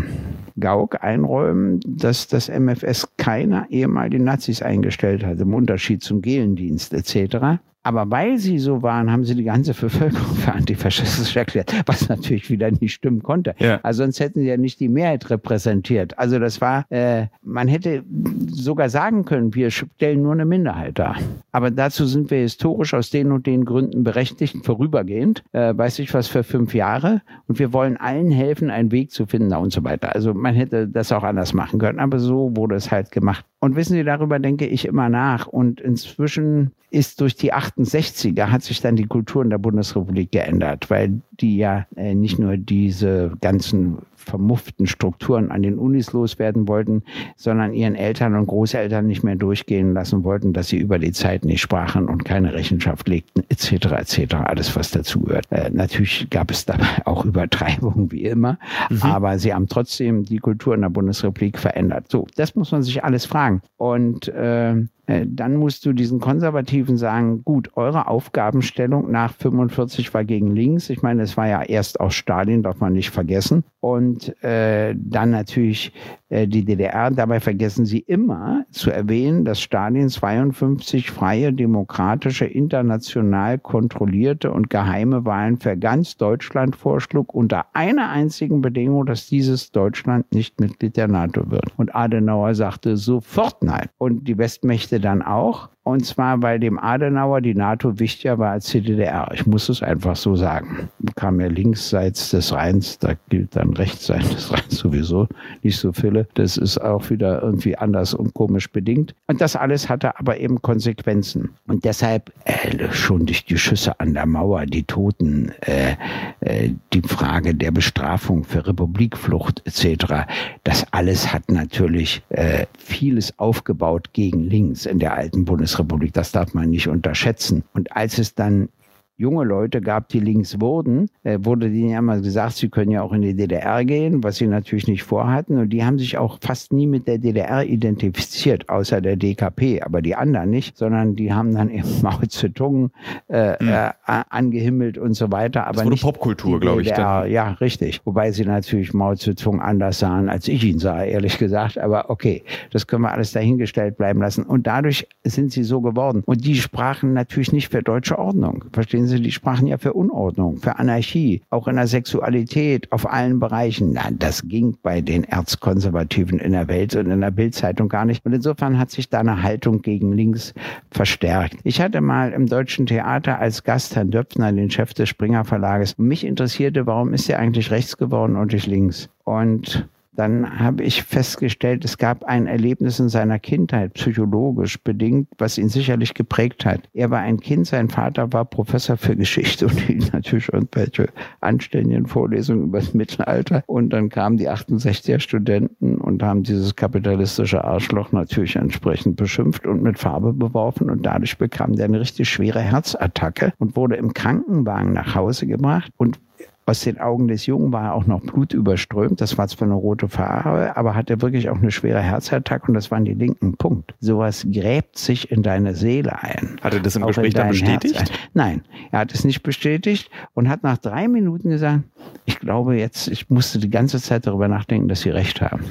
Gauck einräumen, dass das MFS keine ehemaligen Nazis eingestellt hat, im Unterschied zum Gelendienst etc. Aber weil sie so waren, haben sie die ganze Bevölkerung für antifaschistisch erklärt, was natürlich wieder nicht stimmen konnte. Ja. Also sonst hätten sie ja nicht die Mehrheit repräsentiert. Also das war, äh, man hätte sogar sagen können, wir stellen nur eine Minderheit dar. Aber dazu sind wir historisch aus den und den Gründen berechtigt, vorübergehend, äh, weiß ich was, für fünf Jahre. Und wir wollen allen helfen, einen Weg zu finden und so weiter. Also man hätte das auch anders machen können, aber so wurde es halt gemacht. Und wissen Sie, darüber denke ich immer nach. Und inzwischen ist durch die 68er hat sich dann die Kultur in der Bundesrepublik geändert, weil die ja äh, nicht nur diese ganzen vermufften Strukturen an den Unis loswerden wollten, sondern ihren Eltern und Großeltern nicht mehr durchgehen lassen wollten, dass sie über die Zeit nicht sprachen und keine Rechenschaft legten, etc., etc., alles, was dazugehört. Äh, natürlich gab es dabei auch Übertreibungen, wie immer, mhm. aber sie haben trotzdem die Kultur in der Bundesrepublik verändert. So, das muss man sich alles fragen. Und äh, äh, dann musst du diesen Konservativen sagen, gut, Gut, eure Aufgabenstellung nach 45 war gegen links. Ich meine, es war ja erst auch Stalin, darf man nicht vergessen. Und äh, dann natürlich äh, die DDR. Dabei vergessen sie immer zu erwähnen, dass Stalin 52 freie, demokratische, international kontrollierte und geheime Wahlen für ganz Deutschland vorschlug, unter einer einzigen Bedingung, dass dieses Deutschland nicht Mitglied der NATO wird. Und Adenauer sagte sofort nein. Und die Westmächte dann auch. Und zwar, weil dem Adenauer die NATO wichtiger war als die DDR. Ich muss es einfach so sagen. Kam ja linksseits des Rheins, da gilt dann rechtsseits des Rheins sowieso nicht so viele. Das ist auch wieder irgendwie anders und komisch bedingt. Und das alles hatte aber eben Konsequenzen. Und deshalb äh, schon durch die Schüsse an der Mauer, die Toten, äh, äh, die Frage der Bestrafung für Republikflucht etc. Das alles hat natürlich äh, vieles aufgebaut gegen links in der alten. Bundesrepublik. Das darf man nicht unterschätzen. Und als es dann junge Leute gab, die links wurden, äh, wurde denen ja mal gesagt, sie können ja auch in die DDR gehen, was sie natürlich nicht vorhatten. Und die haben sich auch fast nie mit der DDR identifiziert, außer der DKP, aber die anderen nicht, sondern die haben dann eben Mao Zedong äh, hm. äh, angehimmelt und so weiter. Aber das wurde Popkultur, glaube ich. Dann. Ja, richtig. Wobei sie natürlich Mao Zedong anders sahen, als ich ihn sah, ehrlich gesagt. Aber okay, das können wir alles dahingestellt bleiben lassen. Und dadurch sind sie so geworden. Und die sprachen natürlich nicht für deutsche Ordnung. Verstehen Verstehen Sie, die sprachen ja für Unordnung, für Anarchie, auch in der Sexualität, auf allen Bereichen. Na, das ging bei den Erzkonservativen in der Welt und in der Bildzeitung gar nicht. Und insofern hat sich da eine Haltung gegen links verstärkt. Ich hatte mal im Deutschen Theater als Gast Herrn Döpfner, den Chef des Springer Verlages. Mich interessierte, warum ist er eigentlich rechts geworden und nicht links? Und dann habe ich festgestellt, es gab ein Erlebnis in seiner Kindheit, psychologisch bedingt, was ihn sicherlich geprägt hat. Er war ein Kind, sein Vater war Professor für Geschichte und hielt natürlich irgendwelche anständigen Vorlesungen über das Mittelalter. Und dann kamen die 68er Studenten und haben dieses kapitalistische Arschloch natürlich entsprechend beschimpft und mit Farbe beworfen. Und dadurch bekam der eine richtig schwere Herzattacke und wurde im Krankenwagen nach Hause gebracht und aus den Augen des Jungen war auch noch Blut überströmt. Das war zwar eine rote Farbe, aber hatte wirklich auch eine schwere Herzattacke und das war an die linken Punkt. Sowas gräbt sich in deine Seele ein. Hat er das im Gespräch dann bestätigt? Nein, er hat es nicht bestätigt und hat nach drei Minuten gesagt, ich glaube jetzt, ich musste die ganze Zeit darüber nachdenken, dass sie recht haben.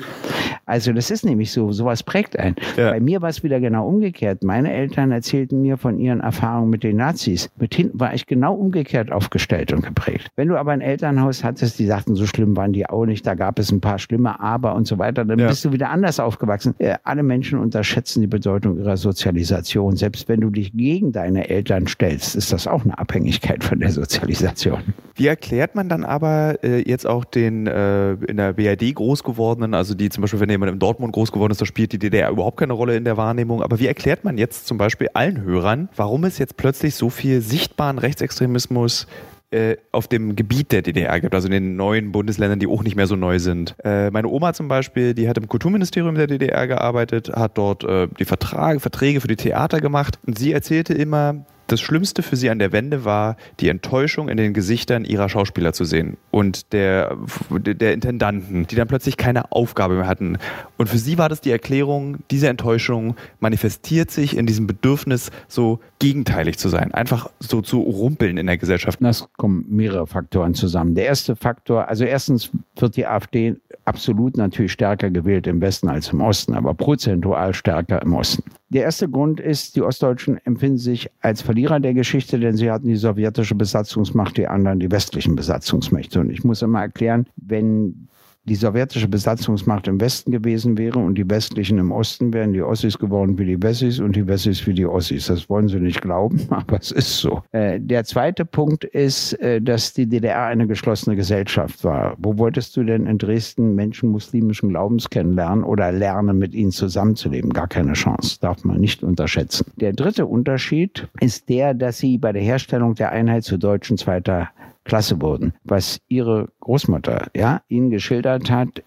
Also das ist nämlich so, sowas prägt einen. Ja. Bei mir war es wieder genau umgekehrt. Meine Eltern erzählten mir von ihren Erfahrungen mit den Nazis. Mit hinten war ich genau umgekehrt aufgestellt und geprägt. Wenn du aber ein Elternhaus hattest, die sagten, so schlimm waren die auch nicht, da gab es ein paar schlimme Aber und so weiter, dann ja. bist du wieder anders aufgewachsen. Äh, alle Menschen unterschätzen die Bedeutung ihrer Sozialisation. Selbst wenn du dich gegen deine Eltern stellst, ist das auch eine Abhängigkeit von der Sozialisation. Wie erklärt man dann aber äh, jetzt auch den äh, in der BRD groß gewordenen, also die zum Beispiel, wenn jemand in Dortmund groß geworden ist, da spielt die DDR überhaupt keine Rolle in der Wahrnehmung. Aber wie erklärt man jetzt zum Beispiel allen Hörern, warum es jetzt plötzlich so viel sichtbaren Rechtsextremismus äh, auf dem Gebiet der DDR gibt, also in den neuen Bundesländern, die auch nicht mehr so neu sind. Äh, meine Oma zum Beispiel, die hat im Kulturministerium der DDR gearbeitet, hat dort äh, die Vertrag, Verträge für die Theater gemacht und sie erzählte immer, das Schlimmste für sie an der Wende war, die Enttäuschung in den Gesichtern ihrer Schauspieler zu sehen und der, der Intendanten, die dann plötzlich keine Aufgabe mehr hatten. Und für sie war das die Erklärung, diese Enttäuschung manifestiert sich in diesem Bedürfnis, so gegenteilig zu sein, einfach so zu rumpeln in der Gesellschaft. Das kommen mehrere Faktoren zusammen. Der erste Faktor, also erstens wird die AfD absolut natürlich stärker gewählt im Westen als im Osten, aber prozentual stärker im Osten. Der erste Grund ist, die Ostdeutschen empfinden sich als Verlierer der Geschichte, denn sie hatten die sowjetische Besatzungsmacht, die anderen die westlichen Besatzungsmächte. Und ich muss immer erklären, wenn die sowjetische Besatzungsmacht im Westen gewesen wäre und die westlichen im Osten, wären die Ossis geworden wie die Wessis und die Wessis wie die Ossis. Das wollen sie nicht glauben, aber es ist so. Äh, der zweite Punkt ist, äh, dass die DDR eine geschlossene Gesellschaft war. Wo wolltest du denn in Dresden Menschen muslimischen Glaubens kennenlernen oder lernen, mit ihnen zusammenzuleben? Gar keine Chance, darf man nicht unterschätzen. Der dritte Unterschied ist der, dass sie bei der Herstellung der Einheit zu Deutschen zweiter Klasse wurden. Was ihre Großmutter ja, ihnen geschildert hat,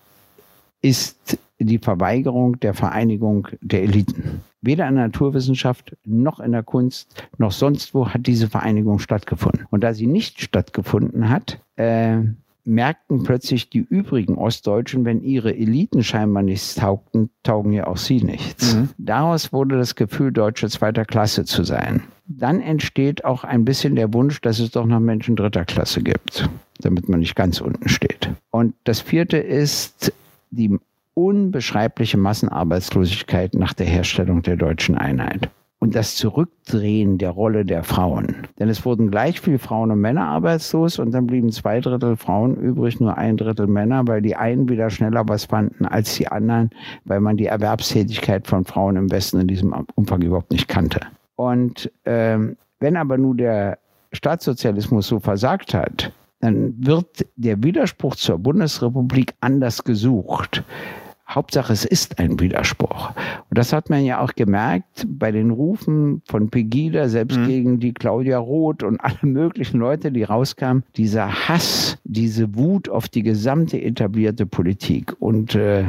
ist die Verweigerung der Vereinigung der Eliten. Weder in der Naturwissenschaft noch in der Kunst noch sonst wo hat diese Vereinigung stattgefunden. Und da sie nicht stattgefunden hat, äh, merkten plötzlich die übrigen Ostdeutschen, wenn ihre Eliten scheinbar nichts taugten, taugen ja auch sie nichts. Mhm. Daraus wurde das Gefühl, Deutsche zweiter Klasse zu sein. Dann entsteht auch ein bisschen der Wunsch, dass es doch noch Menschen dritter Klasse gibt, damit man nicht ganz unten steht. Und das vierte ist die unbeschreibliche Massenarbeitslosigkeit nach der Herstellung der deutschen Einheit und das Zurückdrehen der Rolle der Frauen. Denn es wurden gleich viel Frauen und Männer arbeitslos und dann blieben zwei Drittel Frauen übrig, nur ein Drittel Männer, weil die einen wieder schneller was fanden als die anderen, weil man die Erwerbstätigkeit von Frauen im Westen in diesem Umfang überhaupt nicht kannte. Und ähm, wenn aber nun der Staatssozialismus so versagt hat, dann wird der Widerspruch zur Bundesrepublik anders gesucht. Hauptsache, es ist ein Widerspruch. Und das hat man ja auch gemerkt bei den Rufen von Pegida, selbst mhm. gegen die Claudia Roth und alle möglichen Leute, die rauskamen. Dieser Hass, diese Wut auf die gesamte etablierte Politik. Und äh,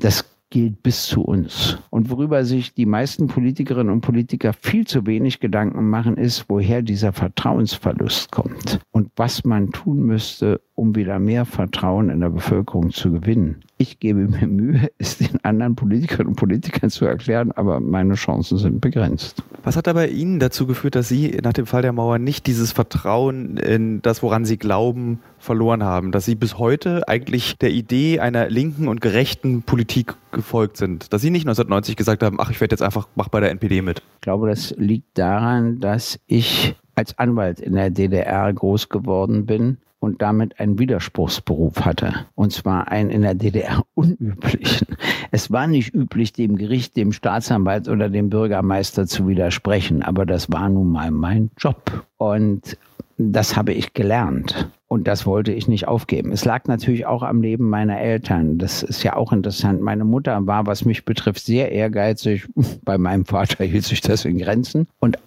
das gilt bis zu uns. Und worüber sich die meisten Politikerinnen und Politiker viel zu wenig Gedanken machen, ist, woher dieser Vertrauensverlust kommt und was man tun müsste, um wieder mehr Vertrauen in der Bevölkerung zu gewinnen. Ich gebe mir Mühe, es den anderen Politikern und Politikern zu erklären, aber meine Chancen sind begrenzt. Was hat aber Ihnen dazu geführt, dass Sie nach dem Fall der Mauer nicht dieses Vertrauen in das, woran Sie glauben, verloren haben? Dass Sie bis heute eigentlich der Idee einer linken und gerechten Politik gefolgt sind? Dass Sie nicht 1990 gesagt haben, ach, ich werde jetzt einfach, mach bei der NPD mit? Ich glaube, das liegt daran, dass ich als Anwalt in der DDR groß geworden bin und damit einen Widerspruchsberuf hatte. Und zwar einen in der DDR unüblichen. Es war nicht üblich, dem Gericht, dem Staatsanwalt oder dem Bürgermeister zu widersprechen, aber das war nun mal mein Job. Und das habe ich gelernt. Und das wollte ich nicht aufgeben. Es lag natürlich auch am Leben meiner Eltern. Das ist ja auch interessant. Meine Mutter war, was mich betrifft, sehr ehrgeizig. Bei meinem Vater hielt sich das in Grenzen. Und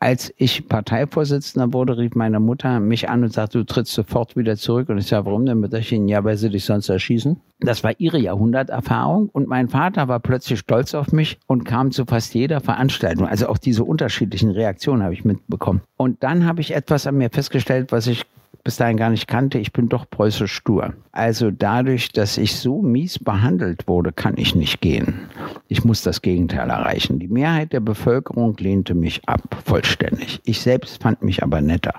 als ich Parteivorsitzender wurde, rief meine Mutter mich an und sagte, du trittst sofort wieder zurück. Und ich sage, warum denn, Mütterchen? Ja, weil sie dich sonst erschießen. Das war ihre Jahrhunderterfahrung. Und mein Vater war plötzlich stolz auf mich und kam zu fast jeder Veranstaltung. Also auch diese unterschiedlichen Reaktionen habe ich mitbekommen. Und dann habe ich etwas an mir festgestellt, was ich bis dahin gar nicht kannte, ich bin doch preußisch stur. Also dadurch, dass ich so mies behandelt wurde, kann ich nicht gehen. Ich muss das Gegenteil erreichen. Die Mehrheit der Bevölkerung lehnte mich ab, vollständig. Ich selbst fand mich aber netter.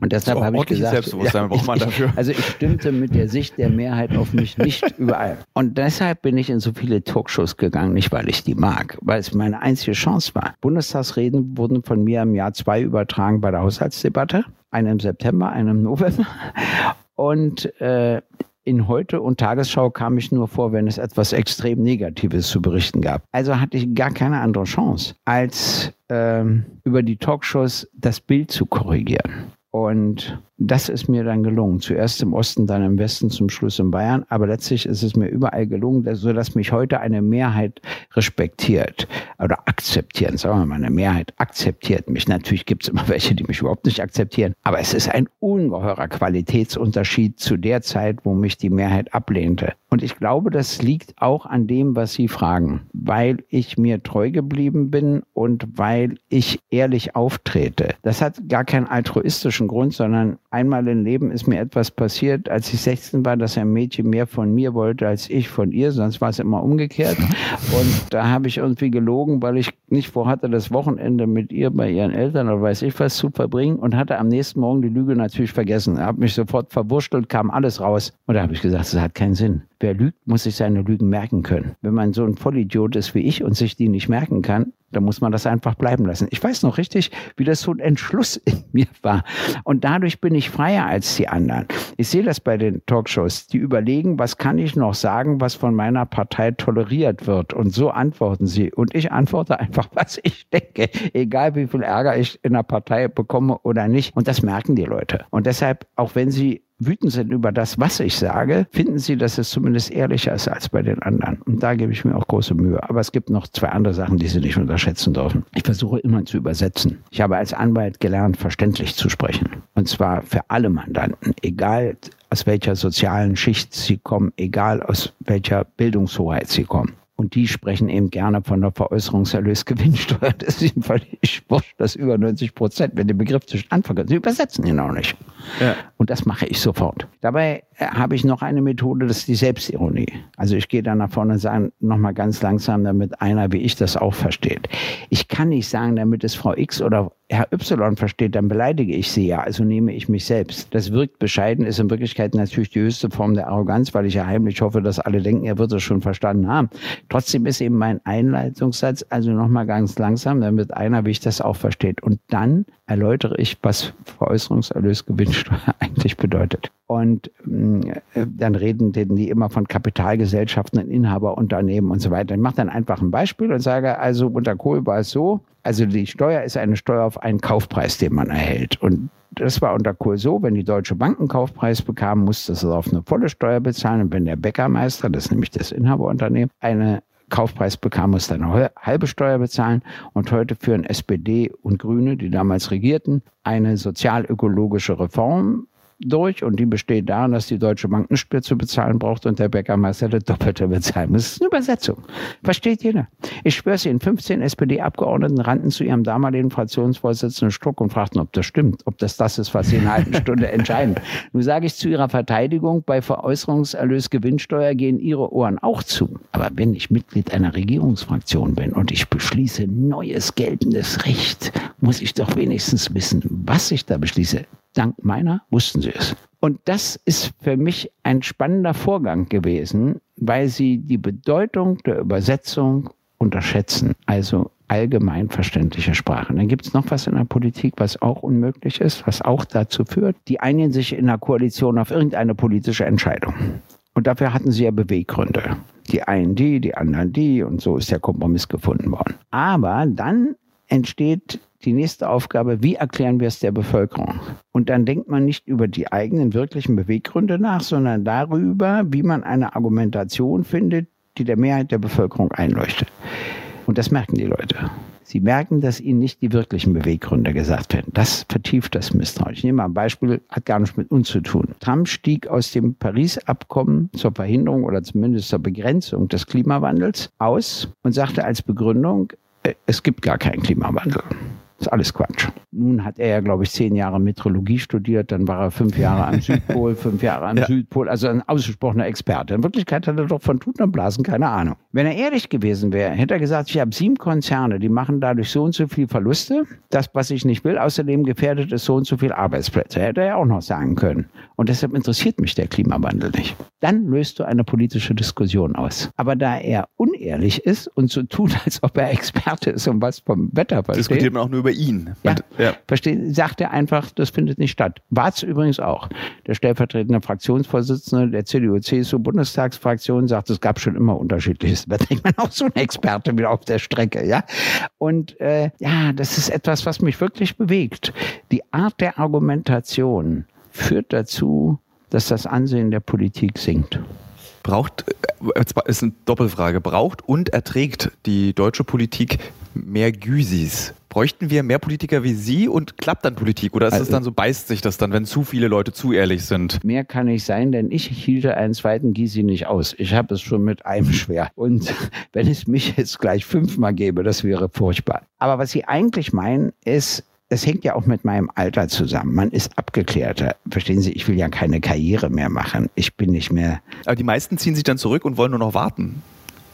Und deshalb habe ich gesagt, Selbstbewusstsein ja, braucht man dafür. Also ich stimmte mit der Sicht der Mehrheit auf mich nicht überall. Und deshalb bin ich in so viele Talkshows gegangen, nicht weil ich die mag, weil es meine einzige Chance war. Bundestagsreden wurden von mir im Jahr zwei übertragen bei der Haushaltsdebatte einen im September, einen im November. Und äh, in Heute und Tagesschau kam ich nur vor, wenn es etwas extrem Negatives zu berichten gab. Also hatte ich gar keine andere Chance, als ähm, über die Talkshows das Bild zu korrigieren. Und das ist mir dann gelungen. Zuerst im Osten, dann im Westen, zum Schluss in Bayern. Aber letztlich ist es mir überall gelungen, sodass mich heute eine Mehrheit respektiert oder akzeptieren. Sagen wir mal, eine Mehrheit akzeptiert mich. Natürlich gibt es immer welche, die mich überhaupt nicht akzeptieren. Aber es ist ein ungeheurer Qualitätsunterschied zu der Zeit, wo mich die Mehrheit ablehnte. Und ich glaube, das liegt auch an dem, was Sie fragen, weil ich mir treu geblieben bin und weil ich ehrlich auftrete. Das hat gar keinen altruistischen Grund, sondern einmal im Leben ist mir etwas passiert, als ich 16 war, dass ein Mädchen mehr von mir wollte als ich von ihr, sonst war es immer umgekehrt. Und da habe ich irgendwie gelogen, weil ich nicht vorhatte, das Wochenende mit ihr bei ihren Eltern oder weiß ich was zu verbringen und hatte am nächsten Morgen die Lüge natürlich vergessen. Er hat mich sofort verwurschtelt, kam alles raus. Und da habe ich gesagt, das hat keinen Sinn. Wer lügt, muss sich seine Lügen merken können. Wenn man so ein Vollidiot ist wie ich und sich die nicht merken kann, dann muss man das einfach bleiben lassen. Ich weiß noch richtig, wie das so ein Entschluss in mir war. Und dadurch bin ich freier als die anderen. Ich sehe das bei den Talkshows. Die überlegen, was kann ich noch sagen, was von meiner Partei toleriert wird. Und so antworten sie. Und ich antworte einfach, was ich denke. Egal wie viel Ärger ich in der Partei bekomme oder nicht. Und das merken die Leute. Und deshalb, auch wenn sie wütend sind über das, was ich sage, finden sie, dass es zumindest ehrlicher ist als bei den anderen. Und da gebe ich mir auch große Mühe. Aber es gibt noch zwei andere Sachen, die Sie nicht unterschätzen dürfen. Ich versuche immer zu übersetzen. Ich habe als Anwalt gelernt, verständlich zu sprechen. Und zwar für alle Mandanten, egal aus welcher sozialen Schicht sie kommen, egal aus welcher Bildungshoheit sie kommen. Und die sprechen eben gerne von der Veräußerungserlösgewinnsteuer. Das ist ihnen völlig wurscht, das über 90 Prozent, wenn der Begriff zwischen anfangen. Sie übersetzen ihn auch nicht. Ja. Und das mache ich sofort. Dabei äh, habe ich noch eine Methode, das ist die Selbstironie. Also ich gehe da nach vorne und sage nochmal ganz langsam, damit einer wie ich das auch versteht. Ich kann nicht sagen, damit es Frau X oder Herr Y versteht, dann beleidige ich sie ja, also nehme ich mich selbst. Das wirkt bescheiden, ist in Wirklichkeit natürlich die höchste Form der Arroganz, weil ich ja heimlich hoffe, dass alle denken, er wird es schon verstanden haben. Trotzdem ist eben mein Einleitungssatz, also nochmal ganz langsam, damit einer wie ich das auch versteht. Und dann erläutere ich, was Veräußerungserlösgewinnsteuer eigentlich bedeutet. Und äh, dann reden die immer von Kapitalgesellschaften, Inhaberunternehmen und so weiter. Ich mache dann einfach ein Beispiel und sage, also unter Kohl war es so, also die Steuer ist eine Steuer auf einen Kaufpreis, den man erhält. Und das war unter Kohl so, wenn die Deutsche Bank einen Kaufpreis bekam, musste es auf eine volle Steuer bezahlen. Und wenn der Bäckermeister, das ist nämlich das Inhaberunternehmen, eine Kaufpreis bekam, musste eine halbe Steuer bezahlen. Und heute führen SPD und Grüne, die damals regierten, eine sozialökologische Reform durch und die besteht darin, dass die Deutsche Bank nicht mehr zu bezahlen braucht und der Bäckermeister das Doppelte bezahlen muss. Das ist eine Übersetzung. Versteht jeder. Ich schwöre es Ihnen, 15 SPD-Abgeordneten rannten zu ihrem damaligen Fraktionsvorsitzenden Struck und fragten, ob das stimmt, ob das das ist, was sie in einer halben Stunde entscheiden. Nun sage ich zu Ihrer Verteidigung, bei Veräußerungserlös Gewinnsteuer gehen Ihre Ohren auch zu. Aber wenn ich Mitglied einer Regierungsfraktion bin und ich beschließe neues geltendes Recht, muss ich doch wenigstens wissen, was ich da beschließe. Dank meiner wussten sie es. Und das ist für mich ein spannender Vorgang gewesen, weil sie die Bedeutung der Übersetzung unterschätzen. Also allgemeinverständliche Sprache. Dann gibt es noch was in der Politik, was auch unmöglich ist, was auch dazu führt, die einigen sich in der Koalition auf irgendeine politische Entscheidung. Und dafür hatten sie ja Beweggründe. Die einen die, die anderen die und so ist der Kompromiss gefunden worden. Aber dann entsteht die nächste Aufgabe, wie erklären wir es der Bevölkerung? Und dann denkt man nicht über die eigenen wirklichen Beweggründe nach, sondern darüber, wie man eine Argumentation findet, die der Mehrheit der Bevölkerung einleuchtet. Und das merken die Leute. Sie merken, dass ihnen nicht die wirklichen Beweggründe gesagt werden. Das vertieft das Misstrauen. Ich nehme mal ein Beispiel, hat gar nichts mit uns zu tun. Trump stieg aus dem Paris-Abkommen zur Verhinderung oder zumindest zur Begrenzung des Klimawandels aus und sagte als Begründung, es gibt gar keinen Klimawandel. Das ist alles Quatsch. Nun hat er ja, glaube ich, zehn Jahre Metrologie studiert, dann war er fünf Jahre am Südpol, fünf Jahre am ja. Südpol, also ein ausgesprochener Experte. In Wirklichkeit hat er doch von Tuten und Blasen keine Ahnung. Wenn er ehrlich gewesen wäre, hätte er gesagt, ich habe sieben Konzerne, die machen dadurch so und so viel Verluste. Das, was ich nicht will, außerdem gefährdet es so und so viel Arbeitsplätze. Hätte er ja auch noch sagen können. Und deshalb interessiert mich der Klimawandel nicht. Dann löst du eine politische Diskussion aus. Aber da er unehrlich ist und so tut, als ob er Experte ist und was vom Wetter versteht. Diskutiert man auch nur über ihn. Ja, ja. Versteht, sagt er einfach, das findet nicht statt. Warz übrigens auch. Der stellvertretende Fraktionsvorsitzende der CDU-CSU-Bundestagsfraktion sagt, es gab schon immer unterschiedliches Wetter. Ich meine, auch so ein Experte wieder auf der Strecke, ja. Und äh, ja, das ist etwas, was mich wirklich bewegt. Die Art der Argumentation führt dazu, dass das Ansehen der Politik sinkt. Braucht, äh, ist eine Doppelfrage, braucht und erträgt die deutsche Politik mehr Güsis? Bräuchten wir mehr Politiker wie Sie und klappt dann Politik? Oder ist also, es dann so, beißt sich das dann, wenn zu viele Leute zu ehrlich sind? Mehr kann ich sein, denn ich hielte einen zweiten Gysi nicht aus. Ich habe es schon mit einem schwer. Und wenn es mich jetzt gleich fünfmal gäbe, das wäre furchtbar. Aber was Sie eigentlich meinen, ist, es hängt ja auch mit meinem Alter zusammen. Man ist abgeklärter. Verstehen Sie, ich will ja keine Karriere mehr machen. Ich bin nicht mehr. Aber die meisten ziehen sich dann zurück und wollen nur noch warten.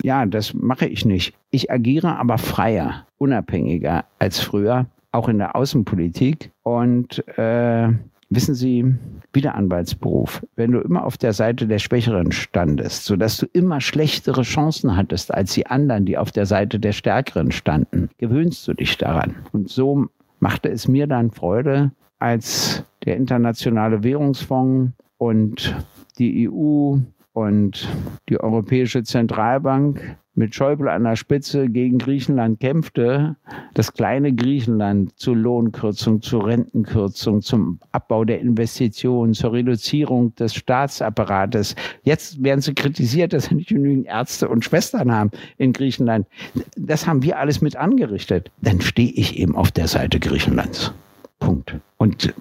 Ja, das mache ich nicht. Ich agiere aber freier, unabhängiger als früher, auch in der Außenpolitik. Und äh, wissen Sie, Wiederanwaltsberuf, wenn du immer auf der Seite der Schwächeren standest, sodass du immer schlechtere Chancen hattest als die anderen, die auf der Seite der Stärkeren standen, gewöhnst du dich daran. Und so machte es mir dann Freude, als der Internationale Währungsfonds und die EU und die Europäische Zentralbank mit Schäuble an der Spitze gegen Griechenland kämpfte, das kleine Griechenland zur Lohnkürzung, zur Rentenkürzung, zum Abbau der Investitionen, zur Reduzierung des Staatsapparates. Jetzt werden sie kritisiert, dass sie nicht genügend Ärzte und Schwestern haben in Griechenland. Das haben wir alles mit angerichtet. Dann stehe ich eben auf der Seite Griechenlands. Punkt. Und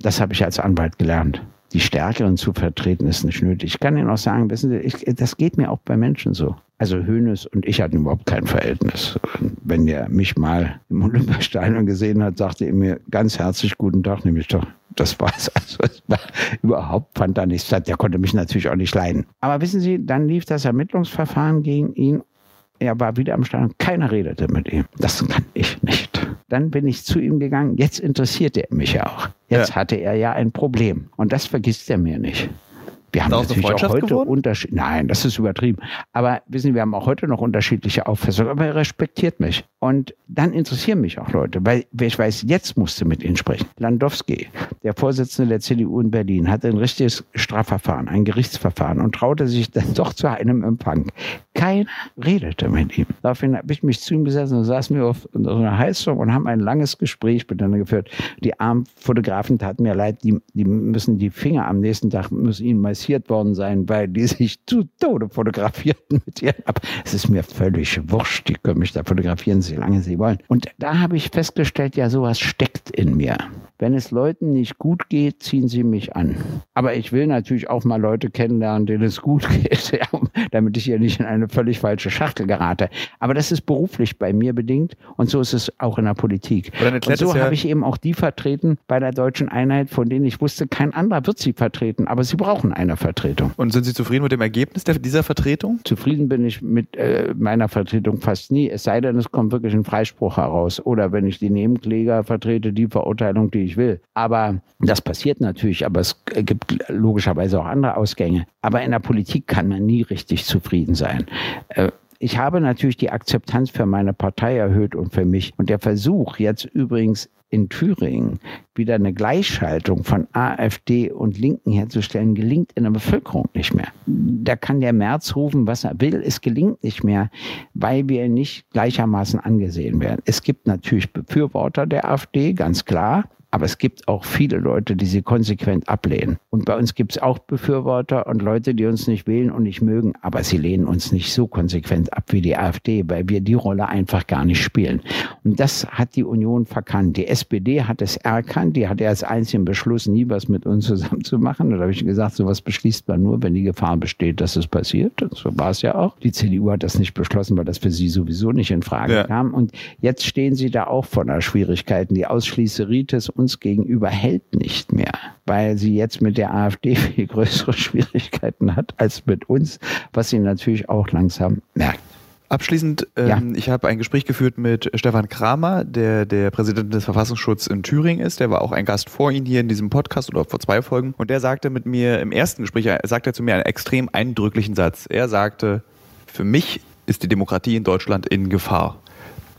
das habe ich als Anwalt gelernt die Stärkeren zu vertreten, ist nicht nötig. Ich kann Ihnen auch sagen, wissen Sie, ich, das geht mir auch bei Menschen so. Also Hönes und ich hatten überhaupt kein Verhältnis. Wenn der mich mal im Olympiastadion gesehen hat, sagte er mir ganz herzlich guten Tag, nämlich doch, das war's. Also es war überhaupt fand er nichts statt. Der konnte mich natürlich auch nicht leiden. Aber wissen Sie, dann lief das Ermittlungsverfahren gegen ihn. Er war wieder am Stadion. Keiner redete mit ihm. Das kann ich nicht. Dann bin ich zu ihm gegangen. Jetzt interessierte er mich ja auch. Jetzt ja. hatte er ja ein Problem. Und das vergisst er mir nicht. Wir haben natürlich auch heute Unterschied. Nein, das ist übertrieben. Aber wissen Sie, wir haben auch heute noch unterschiedliche Auffassungen. Aber er respektiert mich. Und dann interessieren mich auch Leute, weil ich weiß, jetzt musste mit Ihnen sprechen. Landowski, der Vorsitzende der CDU in Berlin, hatte ein richtiges Strafverfahren, ein Gerichtsverfahren und traute sich dann doch zu einem Empfang. Keiner redete mit ihm. Daraufhin habe ich mich zu ihm gesetzt und saßen wir auf so einer Heizung und haben ein langes Gespräch miteinander geführt. Die armen Fotografen taten mir leid, die, die müssen die Finger am nächsten Tag müssen ihnen massieren infiziert worden sein, weil die sich zu Tode fotografierten mit ihren Ab. Es ist mir völlig wurscht. Die können mich da fotografieren, so lange sie wollen. Und da habe ich festgestellt, ja, sowas steckt in mir. Wenn es Leuten nicht gut geht, ziehen sie mich an. Aber ich will natürlich auch mal Leute kennenlernen, denen es gut geht, ja, damit ich hier nicht in eine völlig falsche Schachtel gerate. Aber das ist beruflich bei mir bedingt und so ist es auch in der Politik. Und so habe ich eben auch die vertreten bei der deutschen Einheit, von denen ich wusste, kein anderer wird sie vertreten, aber sie brauchen eine Vertretung. Und sind Sie zufrieden mit dem Ergebnis der, dieser Vertretung? Zufrieden bin ich mit äh, meiner Vertretung fast nie, es sei denn, es kommt wirklich ein Freispruch heraus. Oder wenn ich die Nebenkläger vertrete, die Verurteilung, die ich will. Aber das passiert natürlich, aber es gibt logischerweise auch andere Ausgänge. Aber in der Politik kann man nie richtig zufrieden sein. Äh, ich habe natürlich die Akzeptanz für meine Partei erhöht und für mich. Und der Versuch jetzt übrigens in Thüringen wieder eine Gleichschaltung von AfD und Linken herzustellen, gelingt in der Bevölkerung nicht mehr. Da kann der März rufen, was er will, es gelingt nicht mehr, weil wir nicht gleichermaßen angesehen werden. Es gibt natürlich Befürworter der AfD, ganz klar. Aber es gibt auch viele Leute, die sie konsequent ablehnen. Und bei uns gibt es auch Befürworter und Leute, die uns nicht wählen und nicht mögen. Aber sie lehnen uns nicht so konsequent ab wie die AfD, weil wir die Rolle einfach gar nicht spielen. Und das hat die Union verkannt. Die SPD hat es erkannt. Die hatte als einzigen Beschluss, nie was mit uns zusammen zu machen. Da habe ich gesagt, sowas beschließt man nur, wenn die Gefahr besteht, dass es passiert. Und so war es ja auch. Die CDU hat das nicht beschlossen, weil das für sie sowieso nicht in Frage ja. kam. Und jetzt stehen sie da auch vor einer Schwierigkeiten. Die Ausschließeritis und uns gegenüber hält nicht mehr, weil sie jetzt mit der AfD viel größere Schwierigkeiten hat als mit uns, was sie natürlich auch langsam merkt. Abschließend, ähm, ja. ich habe ein Gespräch geführt mit Stefan Kramer, der der Präsident des Verfassungsschutzes in Thüringen ist. Der war auch ein Gast vor Ihnen hier in diesem Podcast oder vor zwei Folgen. Und der sagte mit mir im ersten Gespräch, er sagte zu mir einen extrem eindrücklichen Satz. Er sagte, für mich ist die Demokratie in Deutschland in Gefahr.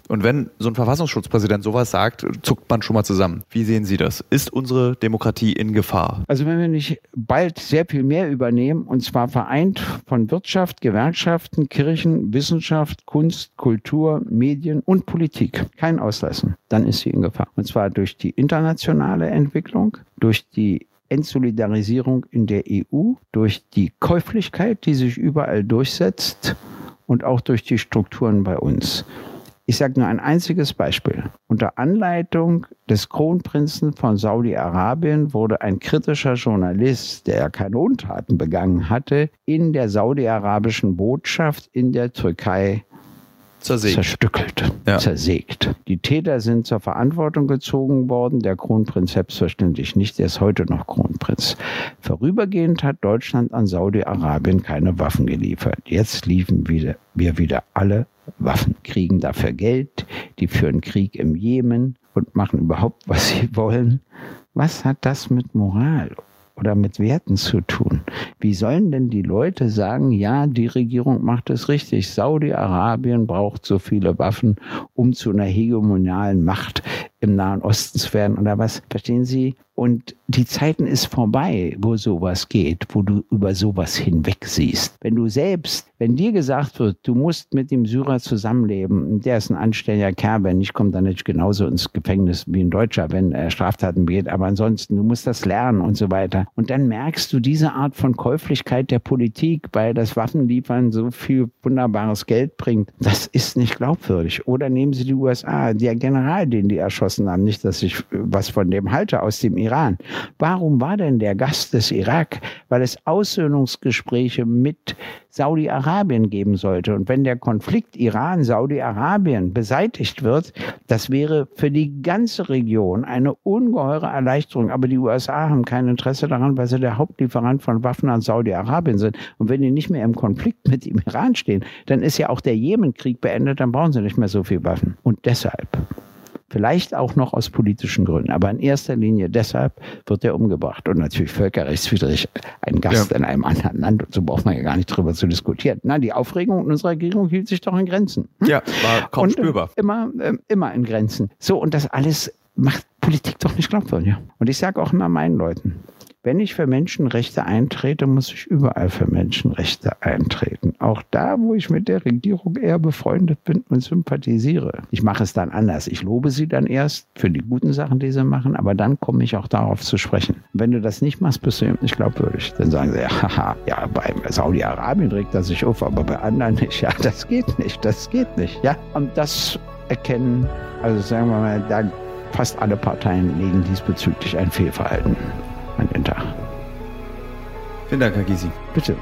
Und wenn so ein Verfassungsschutzpräsident sowas sagt, zuckt man schon mal zusammen. Wie sehen Sie das? Ist unsere Demokratie in Gefahr? Also wenn wir nicht bald sehr viel mehr übernehmen, und zwar vereint von Wirtschaft, Gewerkschaften, Kirchen, Wissenschaft, Kunst, Kultur, Medien und Politik, kein Auslassen, dann ist sie in Gefahr. Und zwar durch die internationale Entwicklung, durch die Entsolidarisierung in der EU, durch die Käuflichkeit, die sich überall durchsetzt und auch durch die Strukturen bei uns. Ich sage nur ein einziges Beispiel. Unter Anleitung des Kronprinzen von Saudi-Arabien wurde ein kritischer Journalist, der keine Untaten begangen hatte, in der saudi-arabischen Botschaft in der Türkei zersägt. zerstückelt, ja. zersägt. Die Täter sind zur Verantwortung gezogen worden, der Kronprinz selbstverständlich nicht, er ist heute noch Kronprinz. Vorübergehend hat Deutschland an Saudi-Arabien keine Waffen geliefert. Jetzt liefern wir wieder alle Waffen, kriegen dafür Geld, die führen Krieg im Jemen und machen überhaupt, was sie wollen. Was hat das mit Moral oder mit Werten zu tun? Wie sollen denn die Leute sagen, ja, die Regierung macht es richtig, Saudi-Arabien braucht so viele Waffen, um zu einer hegemonialen Macht im Nahen Osten zu werden oder was? Verstehen Sie? Und die Zeiten ist vorbei, wo sowas geht, wo du über sowas hinweg siehst. Wenn du selbst, wenn dir gesagt wird, du musst mit dem Syrer zusammenleben, der ist ein anständiger Kerl, wenn nicht, kommt er nicht genauso ins Gefängnis wie ein Deutscher, wenn er Straftaten begeht, aber ansonsten, du musst das lernen und so weiter. Und dann merkst du diese Art von Käuflichkeit der Politik, weil das Waffenliefern so viel wunderbares Geld bringt, das ist nicht glaubwürdig. Oder nehmen Sie die USA, der General, den die erschossen haben, nicht, dass ich was von dem halte aus dem Iran. Warum war denn der Gast des Irak? Weil es Aussöhnungsgespräche mit Saudi-Arabien geben sollte. Und wenn der Konflikt Iran-Saudi-Arabien beseitigt wird, das wäre für die ganze Region eine ungeheure Erleichterung. Aber die USA haben kein Interesse daran, weil sie der Hauptlieferant von Waffen an Saudi-Arabien sind. Und wenn die nicht mehr im Konflikt mit dem Iran stehen, dann ist ja auch der Jemenkrieg beendet, dann brauchen sie nicht mehr so viel Waffen. Und deshalb Vielleicht auch noch aus politischen Gründen, aber in erster Linie deshalb wird er umgebracht. Und natürlich völkerrechtswidrig ein Gast ja. in einem anderen Land. Und so braucht man ja gar nicht drüber zu diskutieren. Nein, die Aufregung unserer Regierung hielt sich doch in Grenzen. Hm? Ja, war kaum und, äh, spürbar. Immer, äh, immer in Grenzen. So, und das alles macht Politik doch nicht glaubwürdig. Und ich sage auch immer meinen Leuten, wenn ich für Menschenrechte eintrete, muss ich überall für Menschenrechte eintreten. Auch da, wo ich mit der Regierung eher befreundet bin und sympathisiere. Ich mache es dann anders. Ich lobe sie dann erst für die guten Sachen, die sie machen, aber dann komme ich auch darauf zu sprechen. Wenn du das nicht machst, bist du eben nicht glaubwürdig. Dann sagen sie, ja, haha, ja, bei Saudi-Arabien regt er sich auf, aber bei anderen nicht. Ja, das geht nicht, das geht nicht. Ja, und das erkennen, also sagen wir mal, da fast alle Parteien legen diesbezüglich ein Fehlverhalten den Tag. Vielen Dank, Herr Gysi. Bitte.